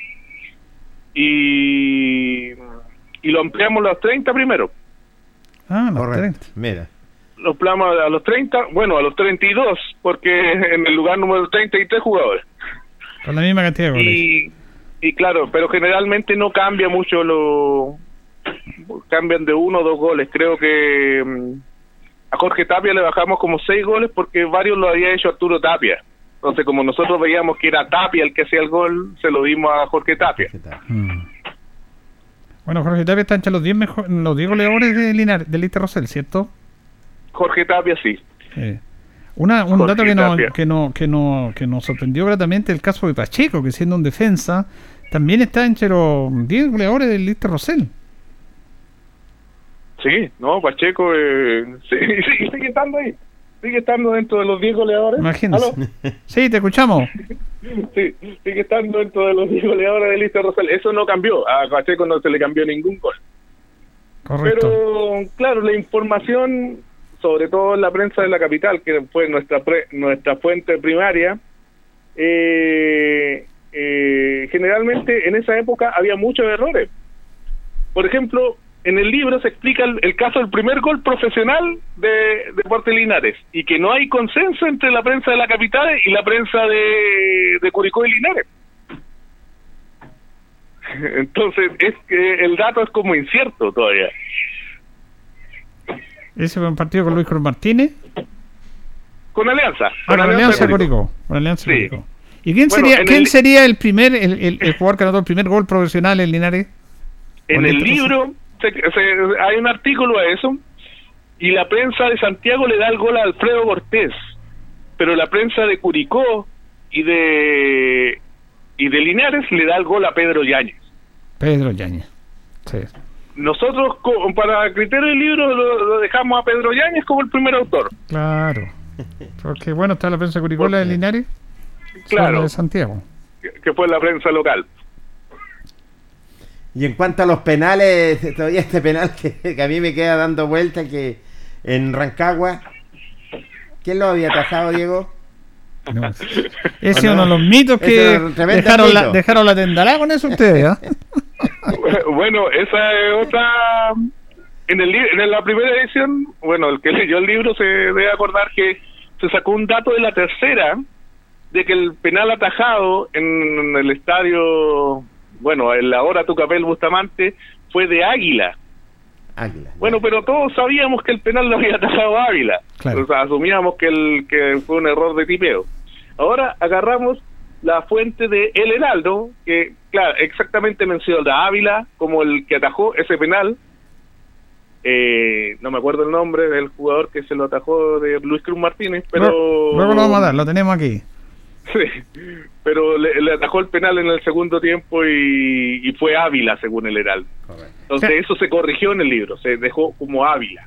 Y, y lo ampliamos a los 30 primero. Ah, los Correcto. 30. Mira. Lo ampliamos a los 30, bueno, a los 32, porque en el lugar número 33 jugadores. Con la misma cantidad de goles. Y, y claro, pero generalmente no cambia mucho lo cambian de uno o dos goles. Creo que mm, a Jorge Tapia le bajamos como seis goles porque varios lo había hecho Arturo Tapia. Entonces, como nosotros veíamos que era Tapia el que hacía el gol, se lo dimos a Jorge Tapia. Mm. Bueno, Jorge Tapia está entre los 10 mejor, los 10 goleadores de Linares, de Lister Rosell, ¿cierto? Jorge Tapia sí. Una, un Jorge dato que, no, Tapia. que, no, que, no, que nos sorprendió gratamente el caso de Pacheco, que siendo un defensa, también está entre los 10 goleadores del Lister Rosell. Sí, no, Pacheco eh, sí, sí, sigue estando ahí. Sigue estando dentro de los 10 goleadores. Imagínense. ¿Aló? Sí, te escuchamos. Sí, sigue estando dentro de los 10 goleadores de Lister Rosell. Eso no cambió. A Pacheco no se le cambió ningún gol. Correcto. Pero, claro, la información, sobre todo en la prensa de la capital, que fue nuestra pre- nuestra fuente primaria, eh, eh, generalmente en esa época había muchos errores. Por ejemplo, en el libro se explica el, el caso del primer gol profesional de Deportes Linares y que no hay consenso entre la prensa de la capital y la prensa de, de Curicó y Linares. Entonces, es que el dato es como incierto todavía. Ese fue un partido con Luis Cruz Martínez. Con Alianza. Ah, con Alianza Curicó. Con Alianza Sí. Curicó. ¿Y quién Bueno, sería quién el- sería el primer el, el- el jugador que anotó el primer gol profesional en Linares? En ¿O el libro se- se- hay un artículo a eso y la prensa de Santiago le da el gol a Alfredo Cortés, pero la prensa de Curicó y de y de Linares le da el gol a Pedro Yáñez. Pedro Yañez. Sí. Nosotros, para criterio del libro, lo, lo dejamos a Pedro Yáñez como el primer autor. Claro. Porque bueno, está la prensa Curicó, la de Linares. Claro. la de Santiago. que fue la prensa local. Y en cuanto a los penales, todavía este penal que, que a mí me queda dando vuelta, que en Rancagua, ¿quién lo había atajado, Diego? No. Ese es uno de los mitos que dejaron la, dejaron la tendalá con eso ustedes, ¿ah? bueno, esa es otra. En, el, en la primera edición, bueno, el que leyó el libro se debe acordar que se sacó un dato de la tercera de que el penal atajado en el estadio, bueno, en la hora Tucapel Bustamante, fue de Águila. Águila. Bueno, pero todos sabíamos que el penal lo había atajado Ávila. Claro. O sea, asumíamos que, el, que fue un error de tipeo. Ahora agarramos la fuente de El Heraldo, que, claro, exactamente menciona a Ávila como el que atajó ese penal. Eh, no me acuerdo el nombre del jugador que se lo atajó de Luis Cruz Martínez, pero... Luego lo vamos a dar, lo tenemos aquí. Sí, pero le, le atajó el penal en el segundo tiempo y, y fue Ávila, según el Heraldo. Entonces eso se corrigió en el libro, se dejó como Ávila.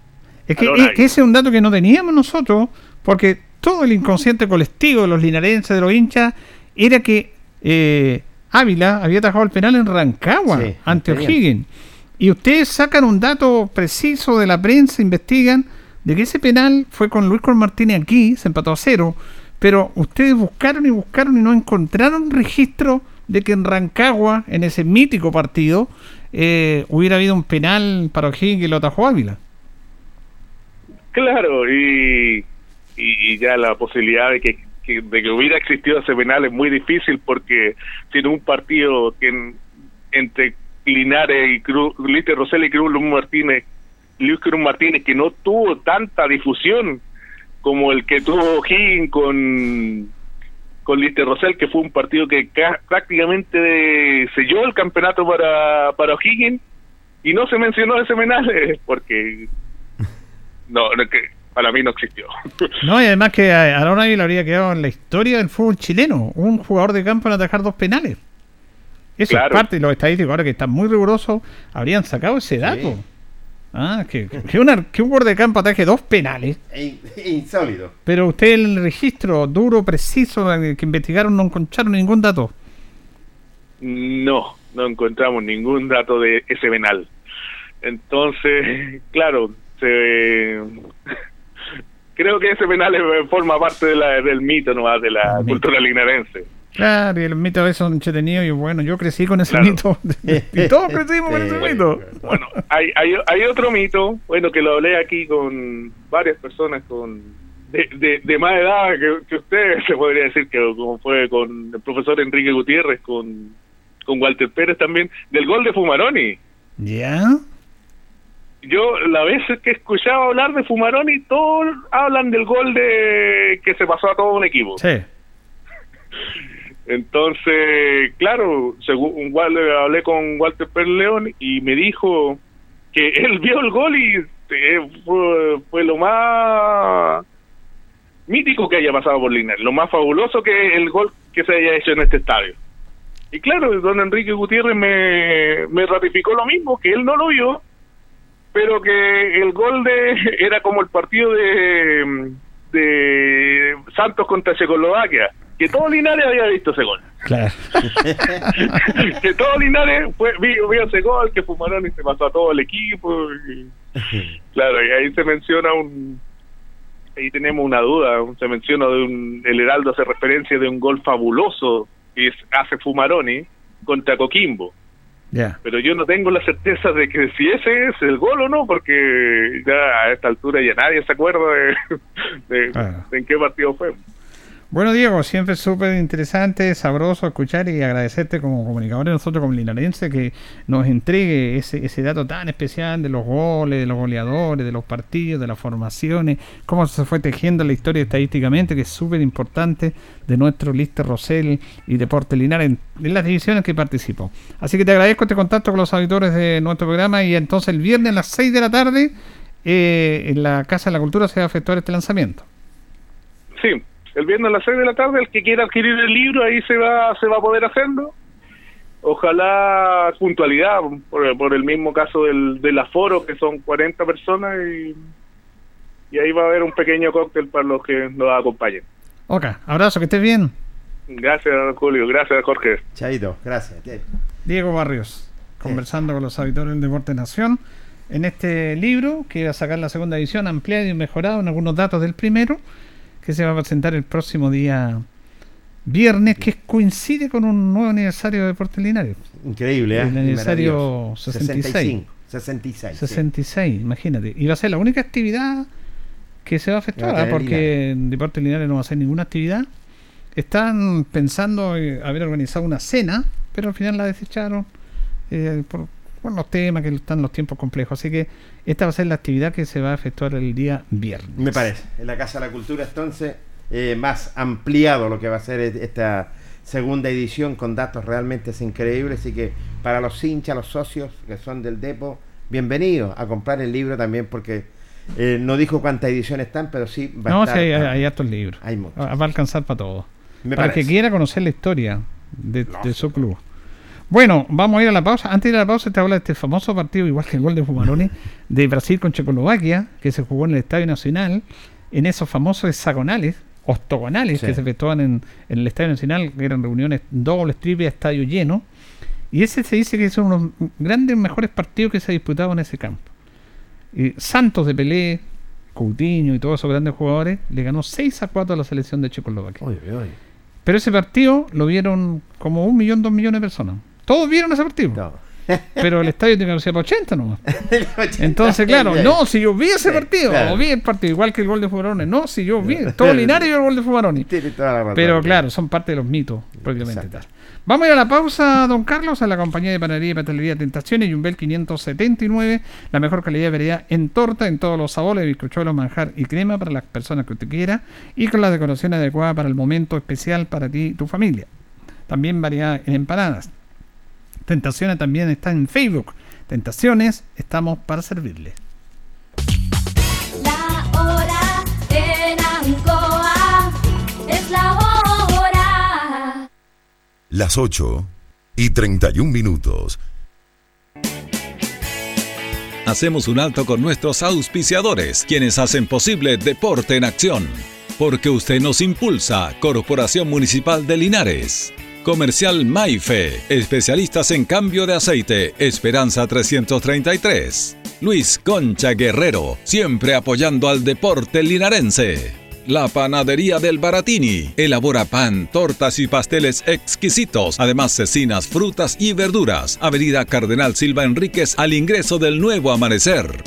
Es que, Alona es que ese es un dato que no teníamos nosotros, porque todo el inconsciente colectivo de los linarenses, de los hinchas, era que eh, Ávila había atajado el penal en Rancagua, Sí, ante. O'Higgins. Y ustedes sacan un dato preciso de la prensa, investigan, de que ese penal fue con Luis Cor Martínez aquí, se empató a cero, pero ustedes buscaron y buscaron y no encontraron registro de que en Rancagua, en ese mítico partido, eh, hubiera habido un penal para O'Higgins que lo atajó Ávila. Claro, y, y, ya la posibilidad de que, de que hubiera existido ese penal es muy difícil porque tiene un partido que en- entre Linares y Cruz, Lister Rosell y Cruz Martínez, Luis Cruz Martínez, que no tuvo tanta difusión como el que tuvo O'Higgins con con Lister Rosell, que fue un partido que ca- prácticamente selló el campeonato para, para O'Higgins y no se mencionó ese penal es porque no, no, que para mí no existió. No, y además que a Aaron Ávila habría quedado en la historia del fútbol chileno, un jugador de campo en atajar dos penales. Eso Claro. es parte de los estadísticos, ahora que están muy rigurosos, habrían sacado ese dato. Ah, que, que, una- que un jugador de campo ataje dos penales, E- e insólito. pero usted en el registro duro, preciso, eh, que investigaron, no encontraron ningún dato. No, no encontramos ningún dato de ese penal. Entonces, claro, se... creo que ese penal forma parte de la- del mito nomás de la cultura linarense. Claro, y el mito de eso entretenido y bueno, yo crecí con ese Claro. mito. y todos crecimos con ese mito. Bueno, hay, hay, hay otro mito, bueno, que lo hablé aquí con varias personas con de, de, de más edad que, que usted, se podría decir que como fue con el profesor Enrique Gutiérrez, con, con Walter Pérez también, del gol de Fumaroni. ¿Ya? Yo la vez que escuchaba hablar de Fumaroni, todos hablan del gol de que se pasó a todo un equipo. Sí. Entonces, claro, según Wal- hablé con Walter Pérez León y me dijo que él vio el gol y eh, fue, fue lo más mítico que haya pasado por Linares, lo más fabuloso que el gol que se haya hecho en este estadio. Y claro, don Enrique Gutiérrez me, me ratificó lo mismo, que él no lo vio, pero que el gol de era como el partido de, de Santos contra Checoslovaquia, que todo Linares había visto ese gol. Claro. que todo Linares fue, vio, vio ese gol, que fumaron y se pasó a todo el equipo. y- claro, y ahí se menciona un... Ahí tenemos una duda, se menciona de un... El Heraldo hace referencia de un gol fabuloso que es- hace Fumaroni contra Coquimbo. Ya. Pero yo no tengo la certeza de que si ese es el gol o no, porque ya a esta altura ya nadie se acuerda de, de- de en qué partido fue. Bueno, Diego, siempre súper interesante, sabroso escuchar y agradecerte como comunicador de nosotros como linarense que nos entregue ese, ese dato tan especial de los goles, de los goleadores, de los partidos, de las formaciones, cómo se fue tejiendo la historia estadísticamente, que es súper importante de nuestro Lister Rosell y Deporte Linares en, en las divisiones que participó. Así que te agradezco este contacto con los auditores de nuestro programa y entonces el viernes a las 6 de la tarde eh, en la Casa de la Cultura se va a efectuar este lanzamiento. Sí, el viernes a las 6 de la tarde, el que quiera adquirir el libro, ahí se va, se va a poder hacerlo. Ojalá puntualidad, por, por el mismo caso del, del aforo, que son 40 personas, y, y ahí va a haber un pequeño cóctel para los que nos acompañen. Ok, abrazo, que estés bien. Gracias, Julio. Gracias, Jorge. Chaito, gracias. Diego Barrios, conversando con los auditores del Deporte Nación, en este libro que va a sacar la segunda edición, ampliado y mejorado en algunos datos del primero, que se va a presentar el próximo día viernes, que coincide con un nuevo aniversario de Deportes Linares. Increíble, ¿eh? El aniversario Maravilloso. 66. 65, 66. sí. 66, imagínate. Y va a ser la única actividad que se va a a ¿ah? porque en Deportes Linares no va a hacer ninguna actividad. Están pensando haber organizado una cena, pero al final la desecharon eh, por, por los temas, que están los tiempos complejos. Así que esta va a ser la actividad que se va a efectuar el día viernes. Me parece. En la Casa de la Cultura, entonces, eh, más ampliado lo que va a ser e- esta segunda edición con datos realmente es increíble. Así que para los hinchas, los socios que son del Depo, bienvenidos a comprar el libro también porque eh, no dijo cuántas ediciones están, pero sí va No, a estar. hay, para- hay hartos libros. Hay muchos. Va a alcanzar para todos. Me para el parece. que quiera conocer la historia de, de su club. Bueno, vamos a ir a la pausa. Antes de ir a la pausa, te habla de este famoso partido, igual que el gol de Fumaroni, de Brasil con Checoslovaquia, que se jugó en el Estadio Nacional, en esos famosos hexagonales, octogonales, Sí. que se efectuaban en, en el Estadio Nacional, que eran reuniones dobles, triples, estadio lleno. Y ese se dice que son unos grandes, mejores partidos que se disputaban en ese campo. Y Santos de Pelé, Coutinho y todos esos grandes jugadores le ganó 6 a 4 a la selección de Checoslovaquia. Pero ese partido lo vieron como un millón, dos millones de personas. Todos vieron ese partido. Pero el estadio tiene capacidad para 80 nomás. Entonces, claro, Bien. no, si yo vi ese partido, claro. o vi el partido, igual que el gol de Fumarones, no, si yo vi, todo Linares vio el gol de Fumarones. Pero claro, son parte de los mitos, propiamente tal. Vamos a ir a la pausa, don Carlos, a la compañía de panadería y pastelería Tentaciones, Yumbel 579, la mejor calidad de variedad en torta, en todos los sabores, bizcochuelos, manjar y crema para las personas que usted quiera, y con la decoración adecuada para el momento especial para ti y tu familia. También variedad en empanadas. Tentaciones también está en Facebook. Tentaciones, estamos para servirle. La hora en Ancoa es la hora. Las 8 y 31 minutos. Hacemos un alto con nuestros auspiciadores, quienes hacen posible Deporte en Acción. Porque usted nos impulsa, Corporación Municipal de Linares. Comercial Maife, especialistas en cambio de aceite, Esperanza 333. Luis Concha Guerrero, siempre apoyando al deporte linarense. La Panadería del Baratini elabora pan, tortas y pasteles exquisitos, además cecinas, frutas y verduras. Avenida Cardenal Silva Enríquez al ingreso del nuevo amanecer.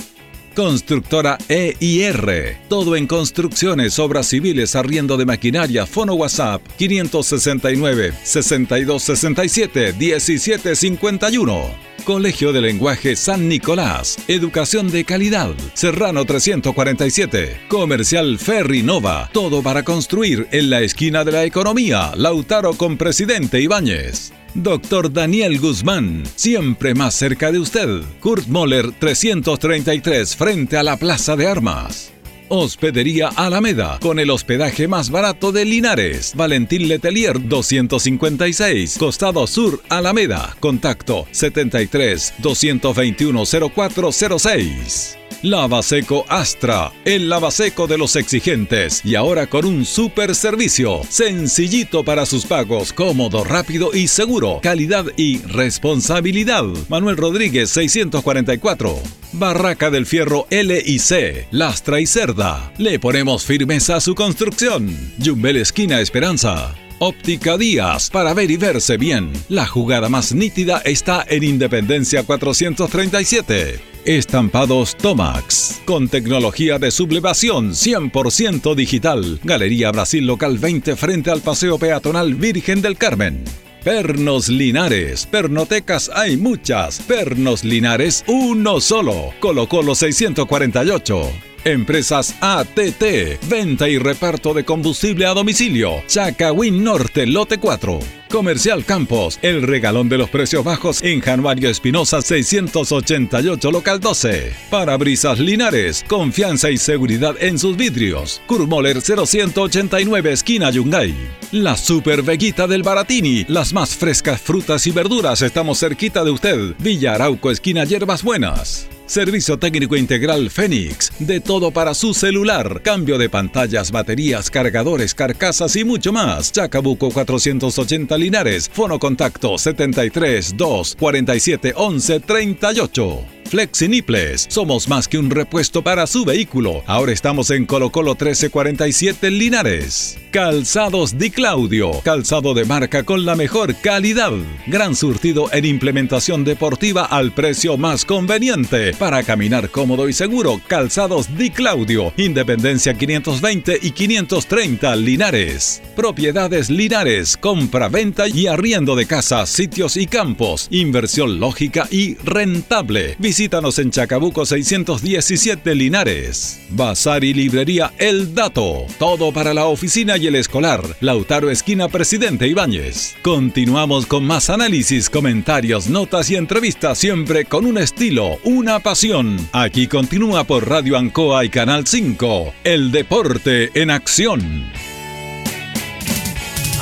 Constructora EIR. Todo en construcciones, obras civiles, arriendo de maquinaria, fono WhatsApp 569 6267 1751. Colegio de Lenguaje San Nicolás. Educación de calidad. Serrano 347. Comercial Ferry Nova. Todo para construir en la esquina de la economía. Lautaro con Presidente Ibáñez. Doctor Daniel Guzmán, siempre más cerca de usted. Kurt Moller 333 frente a la Plaza de Armas. Hospedería Alameda, con el hospedaje más barato de Linares. Valentín Letelier 256, Costado Sur Alameda. Contacto 73 221 0406. Lavaseco Astra, el lavaseco de los exigentes y ahora con un super servicio, sencillito para sus pagos, cómodo, rápido y seguro, calidad y responsabilidad. Manuel Rodríguez 644. Barraca del Fierro L y C, Lastra y Cerda. Le ponemos firmeza a su construcción. Yumbel Esquina Esperanza. Óptica Díaz, para ver y verse bien. La jugada más nítida está en Independencia 437. Estampados Tomax, con tecnología de sublevación 100% digital. Galería Brasil Local 20 frente al Paseo Peatonal Virgen del Carmen. Pernos Linares, pernotecas hay muchas. Pernos Linares, uno solo. Colo Colo 648. Empresas ATT, venta y reparto de combustible a domicilio. Chacawin Norte, lote 4. Comercial Campos, el regalón de los precios bajos en Januario Espinosa 688, local 12. Parabrisas Linares, confianza y seguridad en sus vidrios. Kurmoller 0189, esquina Yungay. La Super Veguita del Baratini, las más frescas frutas y verduras, estamos cerquita de usted. Villa Arauco, esquina Hierbas Buenas. Servicio técnico integral Fénix, de todo para su celular, cambio de pantallas, baterías, cargadores, carcasas y mucho más. Chacabuco 480 Linares, fono contacto 73 2 47 11 38. Flexiniples, somos más que un repuesto para su vehículo. Ahora estamos en Colo Colo 1347 Linares. Calzados Di Claudio, calzado de marca con la mejor calidad. Gran surtido en implementación deportiva al precio más conveniente. Para caminar cómodo y seguro, Calzados Di Claudio, Independencia 520 y 530 Linares. Propiedades Linares, compra, venta y arriendo de casas, sitios y campos. Inversión lógica y rentable. Visítanos en Chacabuco 617 Linares. Bazar y librería El Dato. Todo para la oficina y el escolar. Lautaro Esquina Presidente Ibáñez. Continuamos con más análisis, comentarios, notas y entrevistas siempre con un estilo, una pasión. Aquí continúa por Radio Ancoa y Canal 5. El deporte en acción.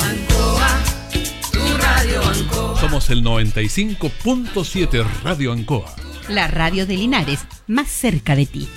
Ancoa, tu radio Ancoa. Somos el 95.7 Radio Ancoa. La radio de Linares, más cerca de ti.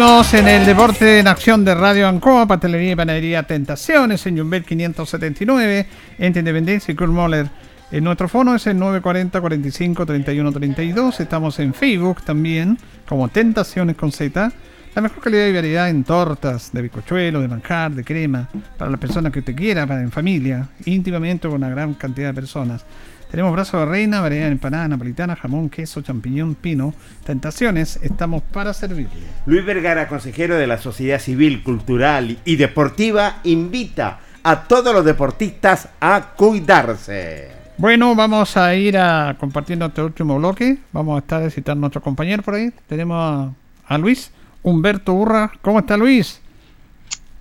Seguimos en el deporte en acción de Radio Ancoa, Pastelería y Panadería Tentaciones en Jumbel 579, entre Independencia y Kurt Moller. En nuestro fono es el 940 45 31 32. Estamos en Facebook también, como Tentaciones con Z. La mejor calidad y variedad en tortas, de bizcochuelo, de manjar, de crema, para las personas que usted quiera, para en familia, íntimamente con una gran cantidad de personas. Tenemos brazo de reina, variedad de empanada napolitana, jamón, queso, champiñón, pino. Tentaciones, estamos para servirle. Luis Vergara, consejero de la Sociedad Civil, Cultural y Deportiva, invita a todos los deportistas a cuidarse. Bueno, vamos a ir a compartiendo este último bloque. Vamos a estar a citar a nuestro compañero por ahí. Tenemos a, a Luis Humberto Urra. ¿Cómo está Luis?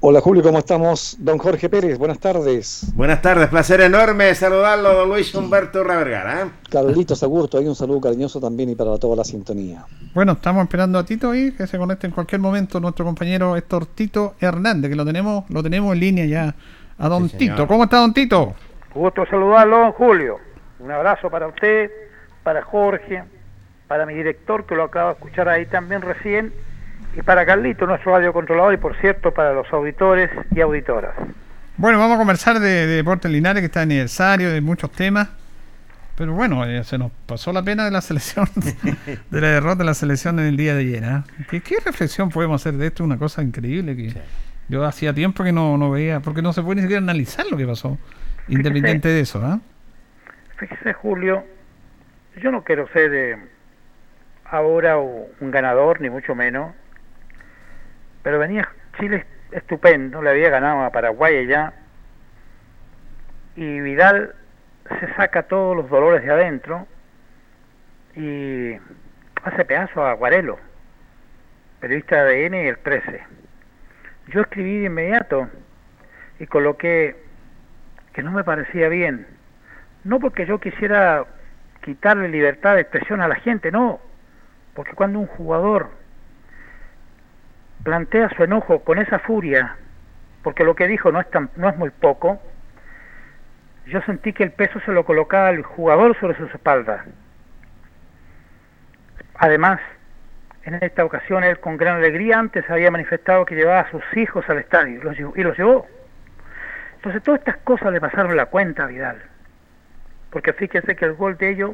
Hola Julio, ¿cómo estamos? Don Jorge Pérez, buenas tardes. Buenas tardes, placer enorme saludarlo, don Luis Humberto Urra Vergara. ¿eh? Carlitos Agurto, hay un saludo cariñoso también y para toda la sintonía. Bueno, estamos esperando a Tito ahí, que se conecte en cualquier momento nuestro compañero Héctor Tito Hernández, que lo tenemos, lo tenemos en línea ya a don Sí. Tito. ¿Cómo está don Tito? Gusto saludarlo, don Julio. Un abrazo para usted, para Jorge, para mi director que lo acabo de escuchar ahí también recién, y para Carlito, nuestro radiocontrolador, y por cierto para los auditores y auditoras. Bueno, vamos a conversar de, de Deportes Linares, que está de aniversario, de muchos temas. Pero bueno, eh, se nos pasó la pena de la selección, de la derrota de la selección en el día de ayer. ¿ah? ¿Qué, qué reflexión podemos hacer de esto? Una cosa increíble que yo hacía tiempo que no, no veía, porque no se puede ni siquiera analizar lo que pasó, independiente de eso. ¿ah? Fíjese, Julio, yo no quiero ser eh, ahora un ganador, ni mucho menos, pero venía Chile estupendo, le había ganado a Paraguay allá, y Vidal se saca todos los dolores de adentro y hace pedazo a Guarelo, periodista de ADN y el 13. Yo escribí de inmediato y coloqué que no me parecía bien, no porque yo quisiera quitarle libertad de expresión a la gente, no, porque cuando un jugador plantea su enojo con esa furia, porque lo que dijo no es tan, no es muy poco, yo sentí que el peso se lo colocaba el jugador sobre sus espaldas. Además, en esta ocasión él con gran alegría antes había manifestado que llevaba a sus hijos al estadio y los llevó. Entonces todas estas cosas le pasaron la cuenta a Vidal. Porque fíjese que el gol de ellos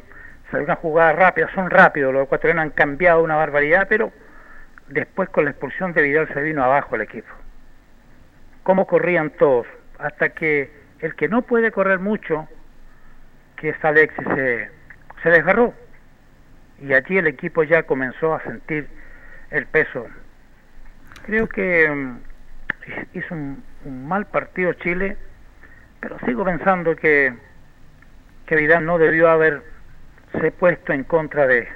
salió una jugada rápida, son rápidos, los ecuatorianos han cambiado una barbaridad, pero después con la expulsión de Vidal se vino abajo el equipo. Cómo corrían todos, hasta que el que no puede correr mucho, que es Alexis, se, desgarró. Y allí el equipo ya comenzó a sentir el peso. Creo que mm, hizo un, un mal partido Chile, pero sigo pensando que, que Vidal no debió haberse puesto en contra de...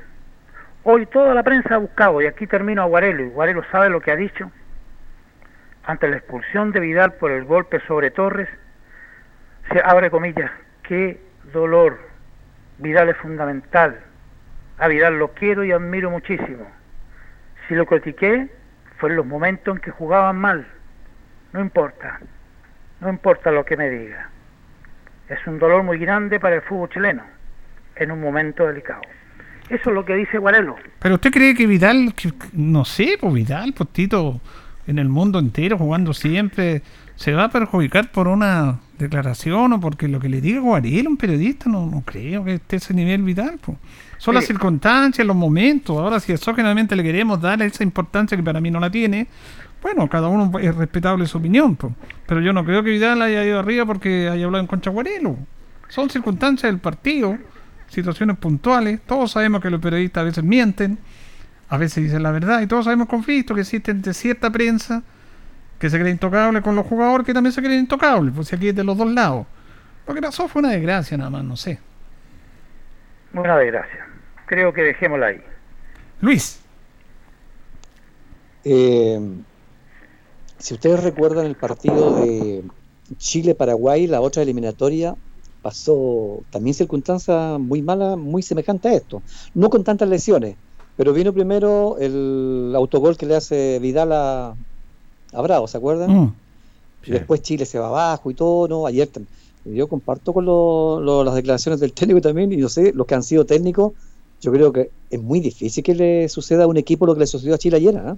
Hoy toda la prensa ha buscado, y aquí termino a Guarelo, y Guarelo sabe lo que ha dicho, ante la expulsión de Vidal por el golpe sobre Torres, se abre comillas, qué dolor, Vidal es fundamental, a Vidal lo quiero y admiro muchísimo. Si lo critiqué, fue en los momentos en que jugaban mal. No importa, no importa lo que me diga. Es un dolor muy grande para el fútbol chileno, en un momento delicado. Eso es lo que dice Guarelo. Pero usted cree que Vidal, que- no sé, pues Vidal, pues Tito, en el mundo entero, jugando siempre, se va a perjudicar por una declaración o porque lo que le diga Guarelo, un periodista, no, no creo que esté ese nivel Vidal. Pues. Son las circunstancias, los momentos. Ahora, si exógenamente le queremos dar esa importancia que para mí no la tiene, bueno, cada uno es respetable su opinión. pues. Pero yo no creo que Vidal haya ido arriba porque haya hablado en contra Guarelo. Son circunstancias del partido, situaciones puntuales. Todos sabemos que los periodistas a veces mienten, a veces dicen la verdad, y todos sabemos conflictos que existen entre cierta prensa que se cree intocable con los jugadores que también se creen intocables, pues si aquí es de los dos lados. Lo que pasó fue una desgracia nada más, no sé. Una desgracia. Creo que dejémosla ahí. Luis. Eh, si ustedes recuerdan el partido de Chile-Paraguay, la otra eliminatoria, pasó también circunstancias muy malas, muy semejantes a esto. No con tantas lesiones, pero vino primero el autogol que le hace Vidal a, a Bravo, ¿se acuerdan? Mm. Después Chile se va abajo y todo, ¿no? Ayer yo comparto con lo- lo- las declaraciones del técnico también, y no sé, los que han sido técnicos, yo creo que es muy difícil que le suceda a un equipo lo que le sucedió a Chile ayer, ¿ah?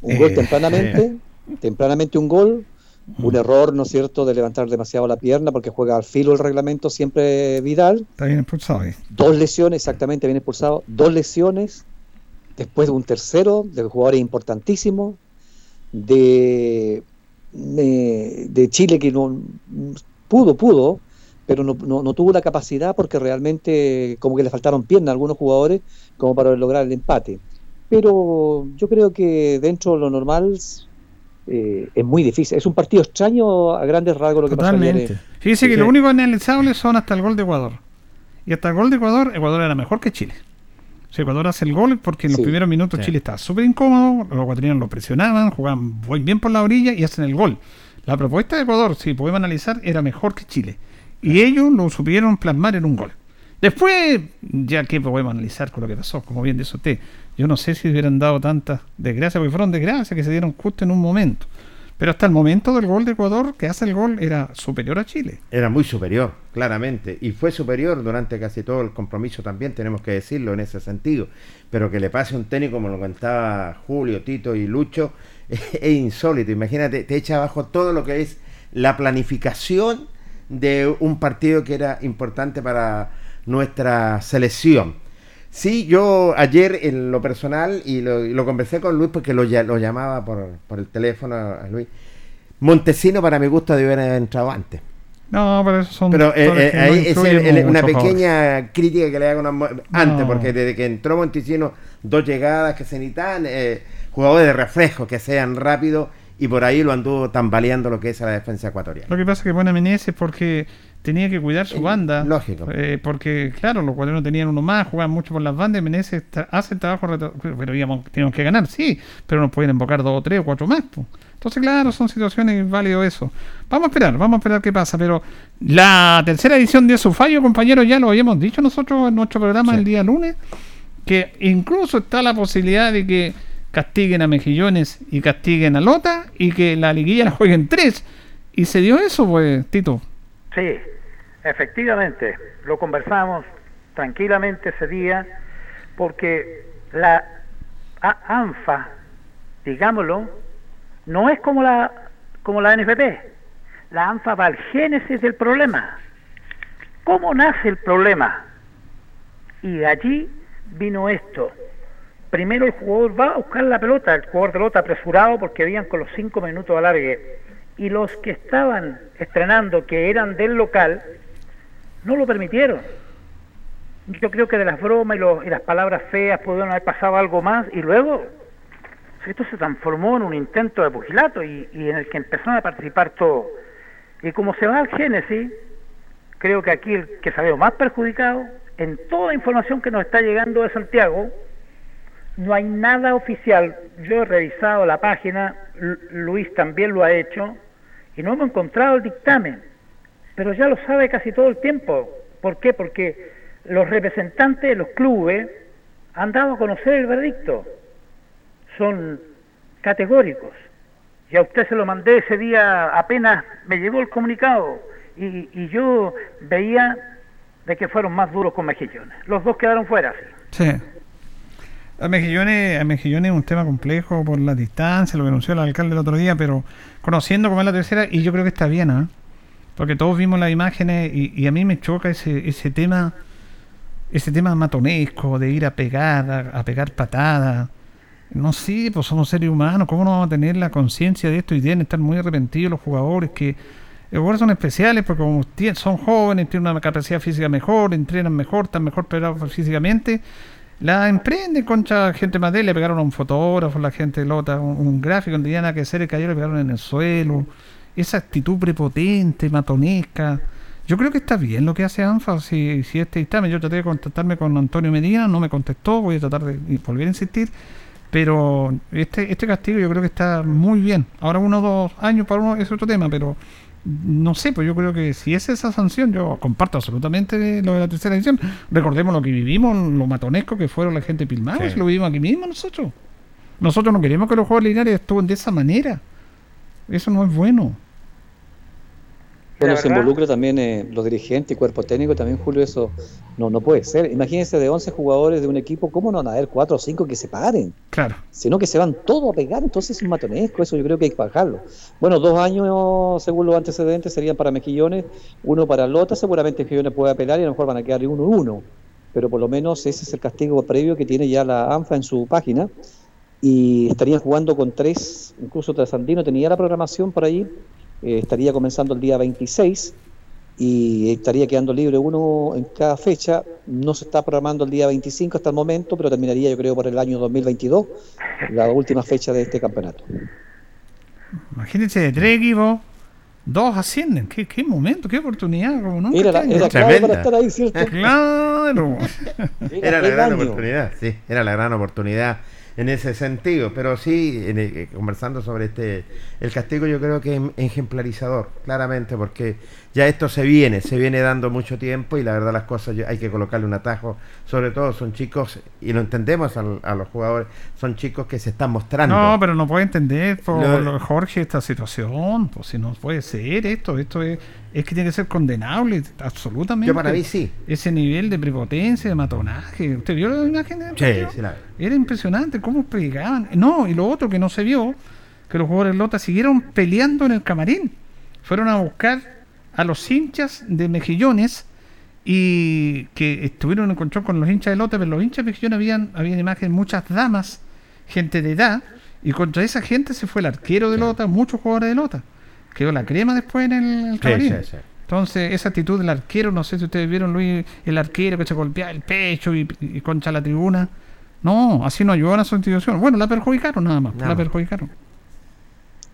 Un Eh, gol tempranamente, tempranamente un gol, un error, ¿no es cierto?, de levantar demasiado la pierna porque juega al filo el reglamento siempre Vidal, Está bien expulsado dos lesiones, exactamente, bien expulsado, dos lesiones, después de un tercero, de jugadores importantísimos, de, de, de Chile que no pudo, pudo, pero no, no- no tuvo la capacidad porque realmente como que le faltaron piernas a algunos jugadores como para lograr el empate. Pero yo creo que dentro de lo normal eh, es muy difícil. Es un partido extraño a grandes rasgos lo que pasó ayer. Totalmente. eh. Fíjese que Sí. lo único analizable son hasta el gol de Ecuador. Y hasta el gol de Ecuador, Ecuador era mejor que Chile. Si Ecuador hace el gol porque en los Sí. primeros minutos Sí. Chile estaba súper incómodo, los ecuatorianos lo presionaban, jugaban muy bien por la orilla y hacen el gol. La propuesta de Ecuador, si podemos analizar, era mejor que Chile. Y ellos lo supieron plasmar en un gol. Después, ya que podemos analizar con lo que pasó, como bien dice usted, yo no sé si hubieran dado tantas desgracias, porque fueron desgracias que se dieron justo en un momento. Pero hasta el momento del gol de Ecuador, que hace el gol, era superior a Chile. Era muy superior, claramente. Y fue superior durante casi todo el compromiso también, tenemos que decirlo en ese sentido. Pero que le pase un técnico como lo contaba Julio, Tito y Lucho, es insólito. Imagínate, te echa abajo todo lo que es la planificación de un partido que era importante para nuestra selección. Sí, yo ayer en lo personal, y lo, y lo conversé con Luis porque lo, lo llamaba por, por el teléfono a Luis, Montesino para mi gusto debe haber entrado antes. No, pero eso son. Pero eh, eh, ahí es el- una favor. pequeña crítica que le hago antes, No. porque desde que entró Montesino, dos llegadas que se necesitan, eh, jugadores de reflejo que sean rápidos y por ahí lo anduvo tambaleando lo que es a la defensa ecuatoriana. Lo que pasa es que pone a Meneses porque tenía que cuidar su banda. Eh, lógico. Eh, porque, claro, los cuadros tenían uno más, jugaban mucho por las bandas y Meneses hace el trabajo. Pero digamos, tenemos que ganar, sí, pero nos pueden invocar dos o tres o cuatro más. Entonces, claro, son situaciones válido eso. Vamos a esperar, vamos a esperar qué pasa. Pero la tercera edición de su fallo, compañeros, ya lo habíamos dicho nosotros en nuestro programa el día lunes, que incluso está la posibilidad de que castiguen a Mejillones y castiguen a Lota y que la liguilla la jueguen tres. Y se dio eso, pues, Tito. Sí, efectivamente, lo conversamos tranquilamente ese día, porque la ANFA, digámoslo, no es como la, como la NFP. La ANFA va al génesis del problema. ¿Cómo nace el problema? Y allí vino esto. Primero el jugador va a buscar la pelota, el jugador de pelota apresurado porque habían con los cinco minutos alargue. Y los que estaban estrenando, que eran del local, no lo permitieron. Yo creo que de las bromas y, y las palabras feas pudieron haber pasado algo más y luego esto se transformó en un intento de pugilato y, en el que empezaron a participar todos. Y como se va al Génesis, creo que aquí el que se más perjudicado, en toda información que nos está llegando de Santiago, no hay nada oficial. Yo he revisado la página, Lu- Luis también lo ha hecho, y no hemos encontrado el dictamen. Pero ya lo sabe casi todo el tiempo. ¿Por qué? Porque los representantes de los clubes han dado a conocer el veredicto. Son categóricos. Y a usted se lo mandé ese día, apenas me llegó el comunicado. Y, y yo veía de que fueron más duros con Mejillones. Los dos quedaron fuera. sí. Sí. A Mejillones, a Mejillones es un tema complejo por la distancia, lo que anunció el alcalde el otro día, pero conociendo cómo es la tercera, y yo creo que está bien, ¿ah? Porque todos vimos las imágenes y, y a mí me choca ese, ese tema, ese tema matonesco de ir a pegar, a, a pegar patadas. No sé, pues somos seres humanos, ¿cómo no vamos a tener la conciencia de esto y deben estar muy arrepentidos los jugadores que los jugadores son especiales porque como son jóvenes, tienen una capacidad física mejor, entrenan mejor, están mejor preparados físicamente, la emprenden contra gente más de le pegaron a un fotógrafo, la gente Lota, un, un gráfico, no tenía nada que hacer, el cayó, le pegaron en el suelo, esa actitud prepotente, matonesca. Yo creo que está bien lo que hace ANFA, si, si este dictamen, yo traté de contactarme con Antonio Medina, no me contestó, voy a tratar de volver a insistir, pero este, este castigo yo creo que está muy bien. Ahora uno o dos años para uno es otro tema, pero no sé, pues yo creo que si es esa sanción, yo comparto absolutamente lo de la tercera edición. Recordemos lo que vivimos, lo matonesco que fueron la gente de Pilmar, Sí. lo vivimos aquí mismo nosotros. Nosotros no queremos que los juegos lineales estuvieran de esa manera. Eso no es bueno. Bueno, La se involucra también eh, los dirigentes y cuerpo técnico, también Julio, eso no, no puede ser. Imagínense de 11 jugadores de un equipo, ¿cómo no van a haber 4 o 5 que se paren? Claro. Sino que se van todos a pegar, entonces es un matonesco, eso yo creo que hay que bajarlo. Bueno, dos años, según los antecedentes, serían para Mejillones, uno para Lota, seguramente Mejillones puede apelar y a lo mejor van a quedar uno y uno. Pero por lo menos ese es el castigo previo que tiene ya la ANFA en su página. Y estarían jugando con tres, incluso Trasandino tenía la programación por ahí, eh, estaría comenzando el día 26 y estaría quedando libre uno en cada fecha. No se está programando el día 25 hasta el momento, pero terminaría yo creo por el año 2022, la última fecha de este campeonato. Imagínense de tres equipos, dos ascienden. ¿Qué, qué momento, qué oportunidad. Como nunca Era la- este era clave para estar ahí, ¿cierto? Claro. Era la gran año. oportunidad, sí, era la gran oportunidad en ese sentido, pero sí, en eh, conversando sobre este, el castigo yo creo que es ejemplarizador, claramente, porque ya esto se viene, se viene dando mucho tiempo y la verdad las cosas hay que colocarle un atajo, sobre todo son chicos, y lo entendemos a, los jugadores, son chicos que se están mostrando. No, pero no puede entender, por Lo- Jorge, esta situación. Pues si no puede ser esto, esto es, es que tiene que ser condenable, absolutamente. Yo para mí sí. Ese nivel de prepotencia, de matonaje. ¿Usted vio la imagen? del Sí, sí, la- Era impresionante cómo pegaban. No, y lo otro que no se vio, que los jugadores Lota siguieron peleando en el camarín. Fueron a buscar a los hinchas de Mejillones y que estuvieron en encontró con los hinchas de Lota, pero los hinchas de Mejillones habían, habían imagen muchas damas, gente de edad, y contra esa gente se fue el arquero de Lota, muchos jugadores de Lota. Quedó la crema después en el, el Sí, camarín. sí, sí. Entonces, esa actitud del arquero, no sé si ustedes vieron, Luis, el arquero que se golpeaba el pecho y, y contra la tribuna. No, así no ayudaron a su institución. Bueno, la perjudicaron nada más, Nada la perjudicaron.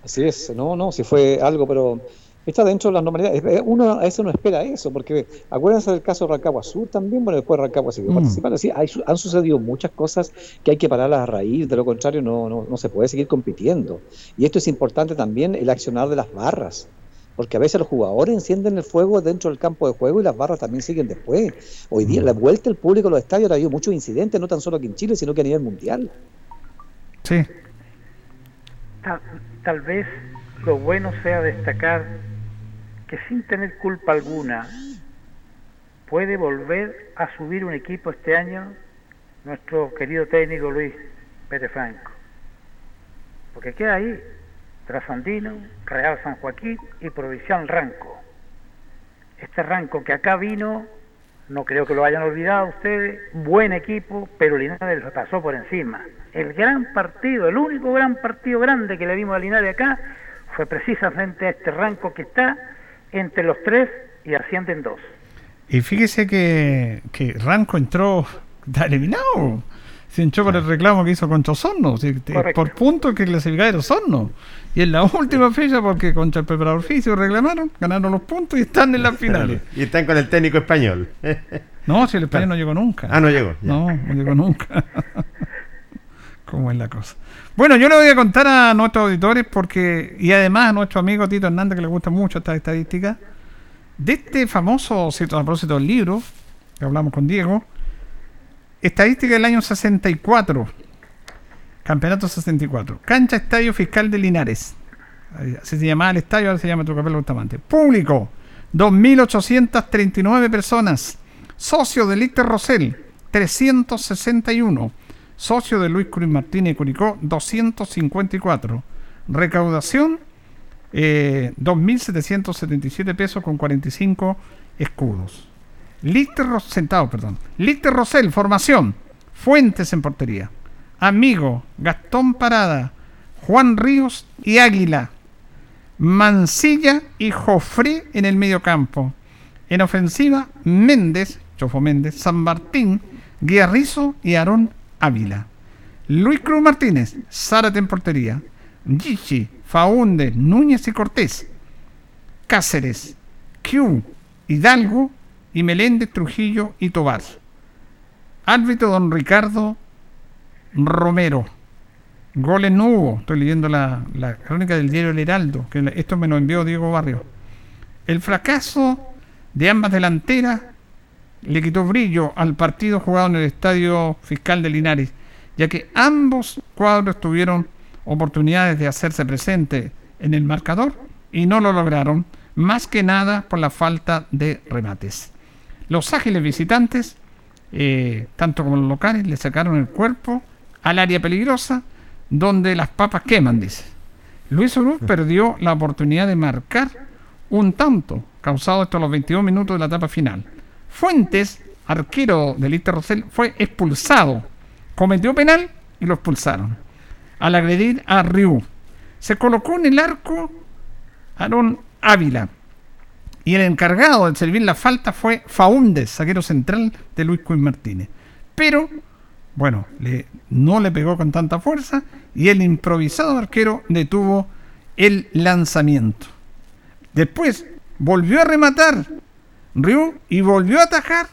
Así es, no, no, si fue algo, pero está dentro de las normalidades. Uno a veces no espera eso, porque acuérdense del caso de Rancagua Sur también, bueno, después Rancagua siguió Mm. participando. Sí, hay su- han sucedido muchas cosas que hay que pararlas a raíz, de lo contrario no, no, no se puede seguir compitiendo. Y esto es importante también, el accionar de las barras. Porque a veces los jugadores encienden el fuego dentro del campo de juego y las barras también siguen después. Hoy día, la vuelta del público a los estadios ha habido muchos incidentes, no tan solo aquí en Chile, sino que a nivel mundial. Sí. Tal, tal vez lo bueno sea destacar que sin tener culpa alguna puede volver a subir un equipo este año nuestro querido técnico Luis Pérez Franco. Porque queda ahí Trasandino, Real San Joaquín y Provincial Ranco. Este Ranco que acá vino, no creo que lo hayan olvidado ustedes, buen equipo, pero Linares lo pasó por encima. El gran partido, el único gran partido grande que le vimos a Linares acá fue precisamente a este Ranco que está entre los tres y ascienden dos. Y fíjese que, que Ranco entró, eliminado. Se entró por el reclamo que hizo contra Osorno. por puntos que clasificaba era Osorno. Y en la última fecha, porque contra el preparador físico reclamaron, ganaron los puntos y están en las finales. Y están con el técnico español. No, si el español no llegó nunca. Ah, no llegó, ya. No, no llegó nunca. ¿Cómo es la cosa? Bueno, yo le voy a contar a nuestros auditores porque, y además a nuestro amigo Tito Hernández que le gusta mucho esta estadística, de este famoso, cierto, a propósito del libro, que hablamos con Diego, estadística del año 64, campeonato 64, cancha Estadio Fiscal de Linares. Así se llamaba el estadio, ahora se llama Trucapel Bustamante. Público, 2.839 personas. Socio de Lichter Rosell, 361. Socio de Luis Cruz Martínez Curicó, 254. Recaudación, eh, 2.777 pesos con 45 escudos. Lichter Ros- centavos, perdón. Lichter Rosell, formación. Fuentes en portería. Amigo, Gastón Parada, Juan Ríos y Águila. Mancilla y Jofré en el medio campo. En ofensiva, Méndez, Chofo Méndez, San Martín, Guiarrizo y Aarón Ávila. Luis Cruz Martínez, Zárate en portería. Gichi, Faunde, Núñez y Cortés. Cáceres, Q, Hidalgo y Meléndez, Trujillo y Tobar. Árbitro don Ricardo Romero. Goles no hubo. Estoy leyendo la, la crónica del diario El Heraldo, que esto me lo envió Diego Barrio. El fracaso de ambas delanteras le quitó brillo al partido jugado en el Estadio Fiscal de Linares, ya que ambos cuadros tuvieron oportunidades de hacerse presente en el marcador y no lo lograron, más que nada por la falta de remates. Los ágiles visitantes, eh, tanto como los locales, le sacaron el cuerpo al área peligrosa donde las papas queman, dice. Luis Uruz perdió la oportunidad de marcar un tanto, causado esto a los 22 minutos de la etapa final. Fuentes, arquero del Inter Rosell, fue expulsado. Cometió penal y lo expulsaron. Al agredir a Ryu. Se colocó en el arco Aaron Ávila. Y el encargado de servir la falta fue Faúndez, zaguero central de Luis Cuy Martínez. Pero, bueno, no le pegó con tanta fuerza y el improvisado arquero detuvo el lanzamiento. Después volvió a rematar Ryu y volvió a atajar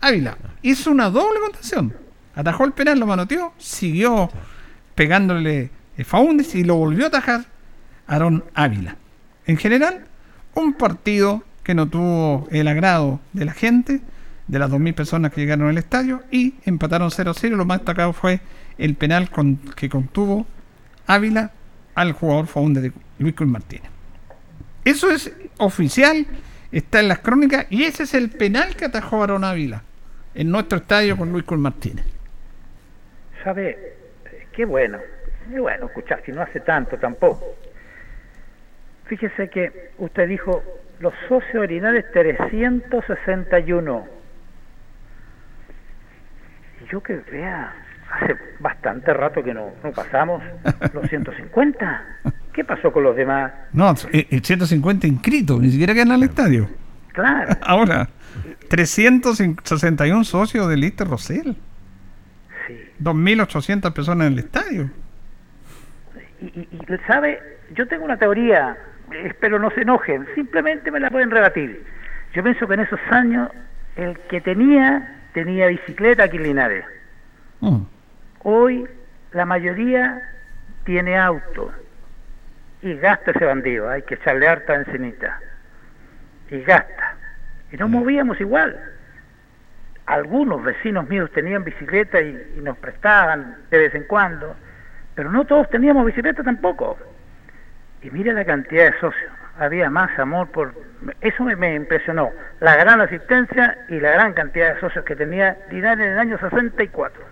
Ávila. Hizo una doble contención. Atajó el penal, lo manoteó, siguió pegándole eh, Faúndez y lo volvió a atajar Aarón Ávila. En general, un partido que no tuvo el agrado de la gente, de las 2.000 personas que llegaron al estadio, y empataron 0-0. Lo más destacado fue el penal con- que contuvo Ávila al jugador Faúndez de Luis Martínez. Eso es oficial, está en las crónicas, y ese es el penal que atajó Aarón Ávila en nuestro estadio con Luis Cruz Martínez. ¿Sabe? Qué bueno. Qué bueno escuchar, si no hace tanto tampoco. Fíjese que usted dijo los socios de Linares 361. Y yo que vea, hace bastante rato que no, no pasamos los 150. ¿Qué pasó con los demás? No, eh, eh, 150 inscritos, ni siquiera quedan al estadio. Claro. Ahora, 361 socios de Lister Rosell. 2.800 personas en el estadio. Y, y- y, sabe, yo tengo una teoría, espero no se enojen, simplemente me la pueden rebatir. Yo pienso que en esos años el que tenía, tenía bicicleta aquí en Linares. Mm. Hoy la mayoría tiene auto y gasta ese bandido, hay que echarle harta encenita. Y gasta. Y nos movíamos igual. Algunos vecinos míos tenían bicicleta y, y nos prestaban de vez en cuando, pero no todos teníamos bicicleta tampoco. Y mire la cantidad de socios. Había más amor por... Eso me, me impresionó. La gran asistencia y la gran cantidad de socios que tenía Linares en el año 64.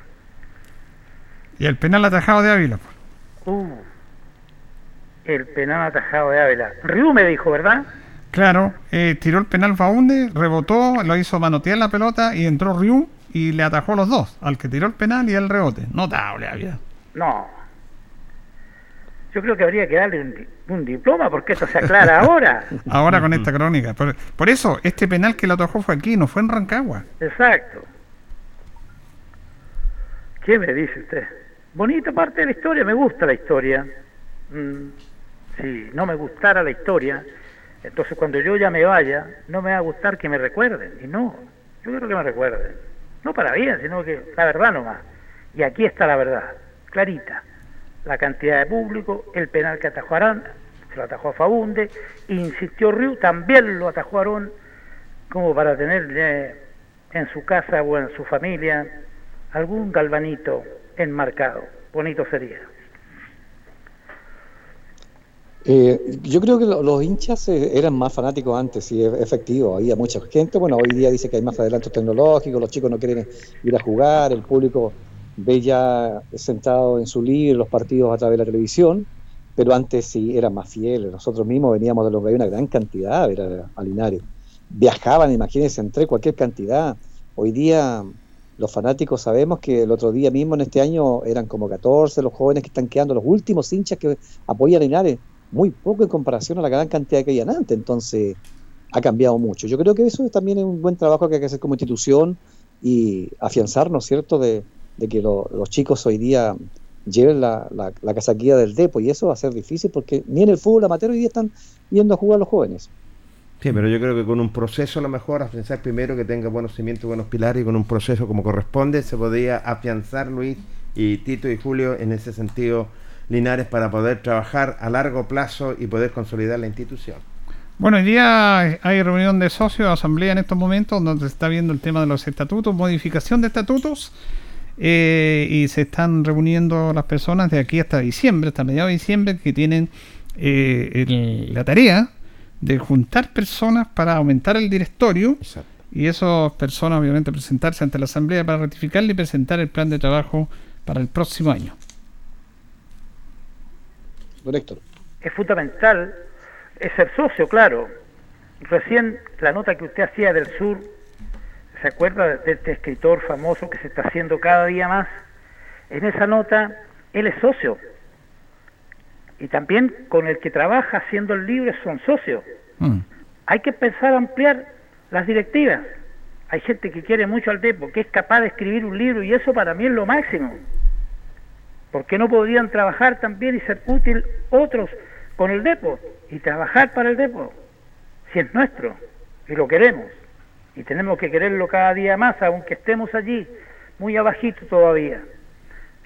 Y el penal atajado de Ávila. Uh, el penal atajado de Ávila. Riú me dijo, ¿verdad? Claro, eh, tiró el penal Faunde, rebotó, lo hizo manotear la pelota y entró Ryu y le atajó a los dos, al que tiró el penal y al rebote. Notable, Ávila. No. Yo creo que habría que darle un, di- un diploma porque esto se aclara ahora. Ahora con esta crónica. Por, por eso, este penal que lo atajó fue aquí, no fue en Rancagua. Exacto. ¿Qué me dice usted? Bonita parte de la historia, me gusta la historia. Mm, si no me gustara la historia, entonces cuando yo ya me vaya, no me va a gustar que me recuerden. Y no, yo quiero que me recuerden. No para bien, sino que la verdad nomás. Y aquí está la verdad, clarita. La cantidad de público, el penal que atajó Arán, se lo atajó a Faunde, insistió Riu, también lo atajó Arón, como para tener eh, en su casa o en su familia algún galvanito enmarcado. Bonito sería. Eh, yo creo que lo- los hinchas eh, eran más fanáticos antes, y es efectivo, había mucha gente, bueno, hoy día dice que hay más adelantos tecnológicos, los chicos no quieren ir a jugar, el público ve ya sentado en su libro los partidos a través de la televisión, pero antes sí eran más fieles, nosotros mismos veníamos de los que hay una gran cantidad a ver a Linares, viajaban, imagínense, entre cualquier cantidad, hoy día los fanáticos sabemos que el otro día mismo en este año eran como 14 los jóvenes que están quedando, los últimos hinchas que apoyan a Linares, muy poco en comparación a la gran cantidad que habían antes, entonces ha cambiado mucho. Yo creo que eso también es un buen trabajo que hay que hacer como institución y afianzarnos, ¿cierto?, de, que lo- los chicos hoy día lleven la, la, la casaquilla del depo y eso va a ser difícil porque ni en el fútbol amateur hoy día están yendo a jugar los jóvenes. Sí, pero yo creo que con un proceso a lo mejor, afianzar primero que tenga buenos cimientos, buenos pilares y con un proceso como corresponde, se podría afianzar Luis y Tito y Julio en ese sentido Linares para poder trabajar a largo plazo y poder consolidar la institución. Bueno, hoy día hay reunión de socios, asamblea en estos momentos, donde se está viendo el tema de los estatutos, modificación de estatutos, eh, y se están reuniendo las personas de aquí hasta diciembre, hasta mediados de diciembre, que tienen eh, el- la tarea de juntar personas para aumentar el directorio, y esas personas obviamente presentarse ante la asamblea para ratificarle y presentar el plan de trabajo para el próximo año. Don Héctor. Es fundamental es ser socio, claro. Recién la nota que usted hacía del sur, ¿se acuerda de este escritor famoso que se está haciendo cada día más? En esa nota, él es socio. Y también con el que trabaja haciendo el libro son socios. Hay que pensar ampliar las directivas. Hay gente que quiere mucho al Depo, que es capaz de escribir un libro y eso para mí es lo máximo. ¿Por qué no podrían trabajar también y ser útil otros con el Depo y trabajar para el Depo, si es nuestro y lo queremos. Y tenemos que quererlo cada día más, aunque estemos allí, muy abajito todavía.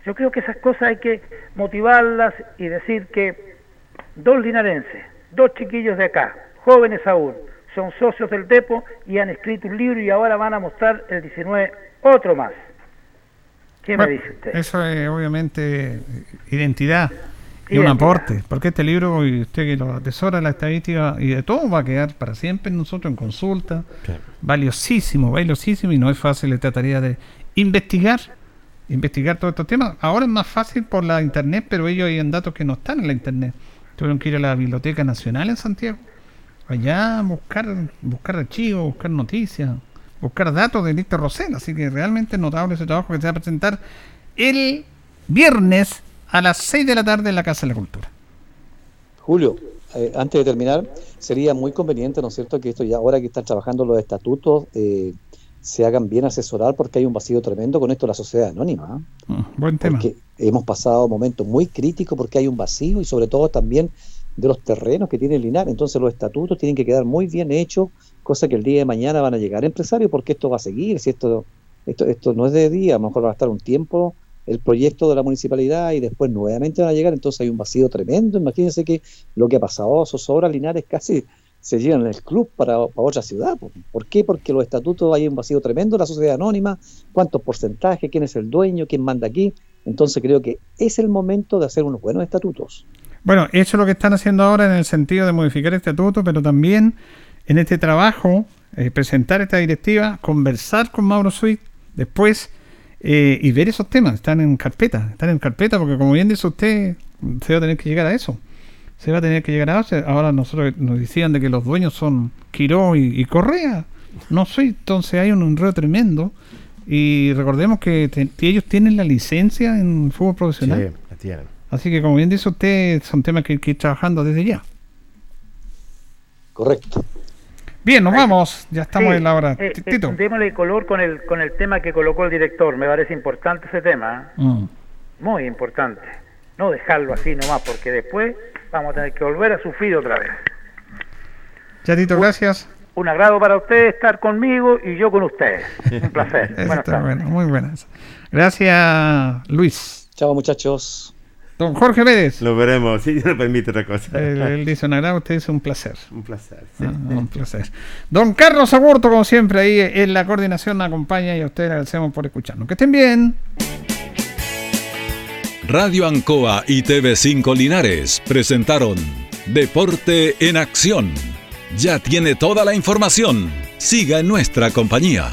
Yo creo que esas cosas hay que motivarlas y decir que dos linarenses, dos chiquillos de acá, jóvenes aún, son socios del Depo y han escrito un libro y ahora van a mostrar el 19 otro más. ¿Qué Bueno, me dice usted? Eso es obviamente identidad y un aporte, porque este libro, y usted que lo atesora, la estadística y de todo va a quedar para siempre en nosotros en consulta. Valiosísimo, valiosísimo, y no es fácil esta tarea de investigar, investigar todos estos temas. Ahora es más fácil por la internet, pero ellos hay datos que no están en la internet. Tuvieron que ir a la Biblioteca Nacional en Santiago, allá buscar, buscar archivos, buscar noticias, buscar datos de Víctor Rosell. Así que realmente notable ese trabajo que se va a presentar el viernes a las 6 de la tarde en la Casa de la Cultura. Julio, eh, antes de terminar, sería muy conveniente, ¿no es cierto?, que esto ya ahora que están trabajando los estatutos eh, se hagan bien asesorar porque hay un vacío tremendo con esto de la sociedad anónima. ¿ah? Mm, buen tema. Porque hemos pasado momentos muy críticos porque hay un vacío y sobre todo también de los terrenos que tiene el Linares. Entonces los estatutos tienen que quedar muy bien hechos, cosa que el día de mañana van a llegar empresarios porque esto va a seguir. Si esto, esto, esto no es de día, a lo mejor va a estar un tiempo el proyecto de la municipalidad y después nuevamente van a llegar, entonces hay un vacío tremendo. Imagínense que lo que ha pasado, Zozobra, Linares casi se llevan el club para, otra ciudad. po. ¿Por qué? Porque los estatutos hay un vacío tremendo, la sociedad anónima, cuántos porcentajes, quién es el dueño, quién manda aquí. Entonces creo que es el momento de hacer unos buenos estatutos. Bueno, eso es lo que están haciendo ahora en el sentido de modificar el estatuto, pero también en este trabajo, eh, presentar esta directiva, conversar con Mauro Suiz después eh, y ver esos temas. Están en carpeta, están en carpeta porque como bien dice usted, se va a tener que llegar a eso. Se va a tener que llegar a eso. Ahora nosotros nos decían de que los dueños son Quiró y, y Correa. No soy, entonces hay un enredo tremendo. Y recordemos que te- ellos tienen la licencia en fútbol profesional. Sí, la tienen. Así que como bien dice usted, son temas que hay que ir trabajando desde ya. Correcto. Bien, nos vamos. Ya estamos Sí, en la hora. eh, eh, Tito. démosle color con el, con el tema que colocó el director. Me parece importante ese tema. ¿eh? Mm. Muy importante. No dejarlo así nomás, porque después vamos a tener que volver a sufrir otra vez. Ya, Tito, gracias. Un agrado para ustedes estar conmigo y yo con ustedes. Un placer. Buenas tardes. bueno, muy buenas. Gracias, Luis. Chao, muchachos. Don Jorge Pérez. Lo veremos, si Dios nos permite otra cosa. Él, él dice un agrado, usted dice un placer. Un placer. sí. Ah, un placer. Don Carlos Agurto, como siempre, ahí en la coordinación nos acompaña y a ustedes le agradecemos por escucharnos. Que estén bien. Radio Ancoa y TV5 Linares presentaron Deporte en Acción. Ya tiene toda la información. Siga en nuestra compañía.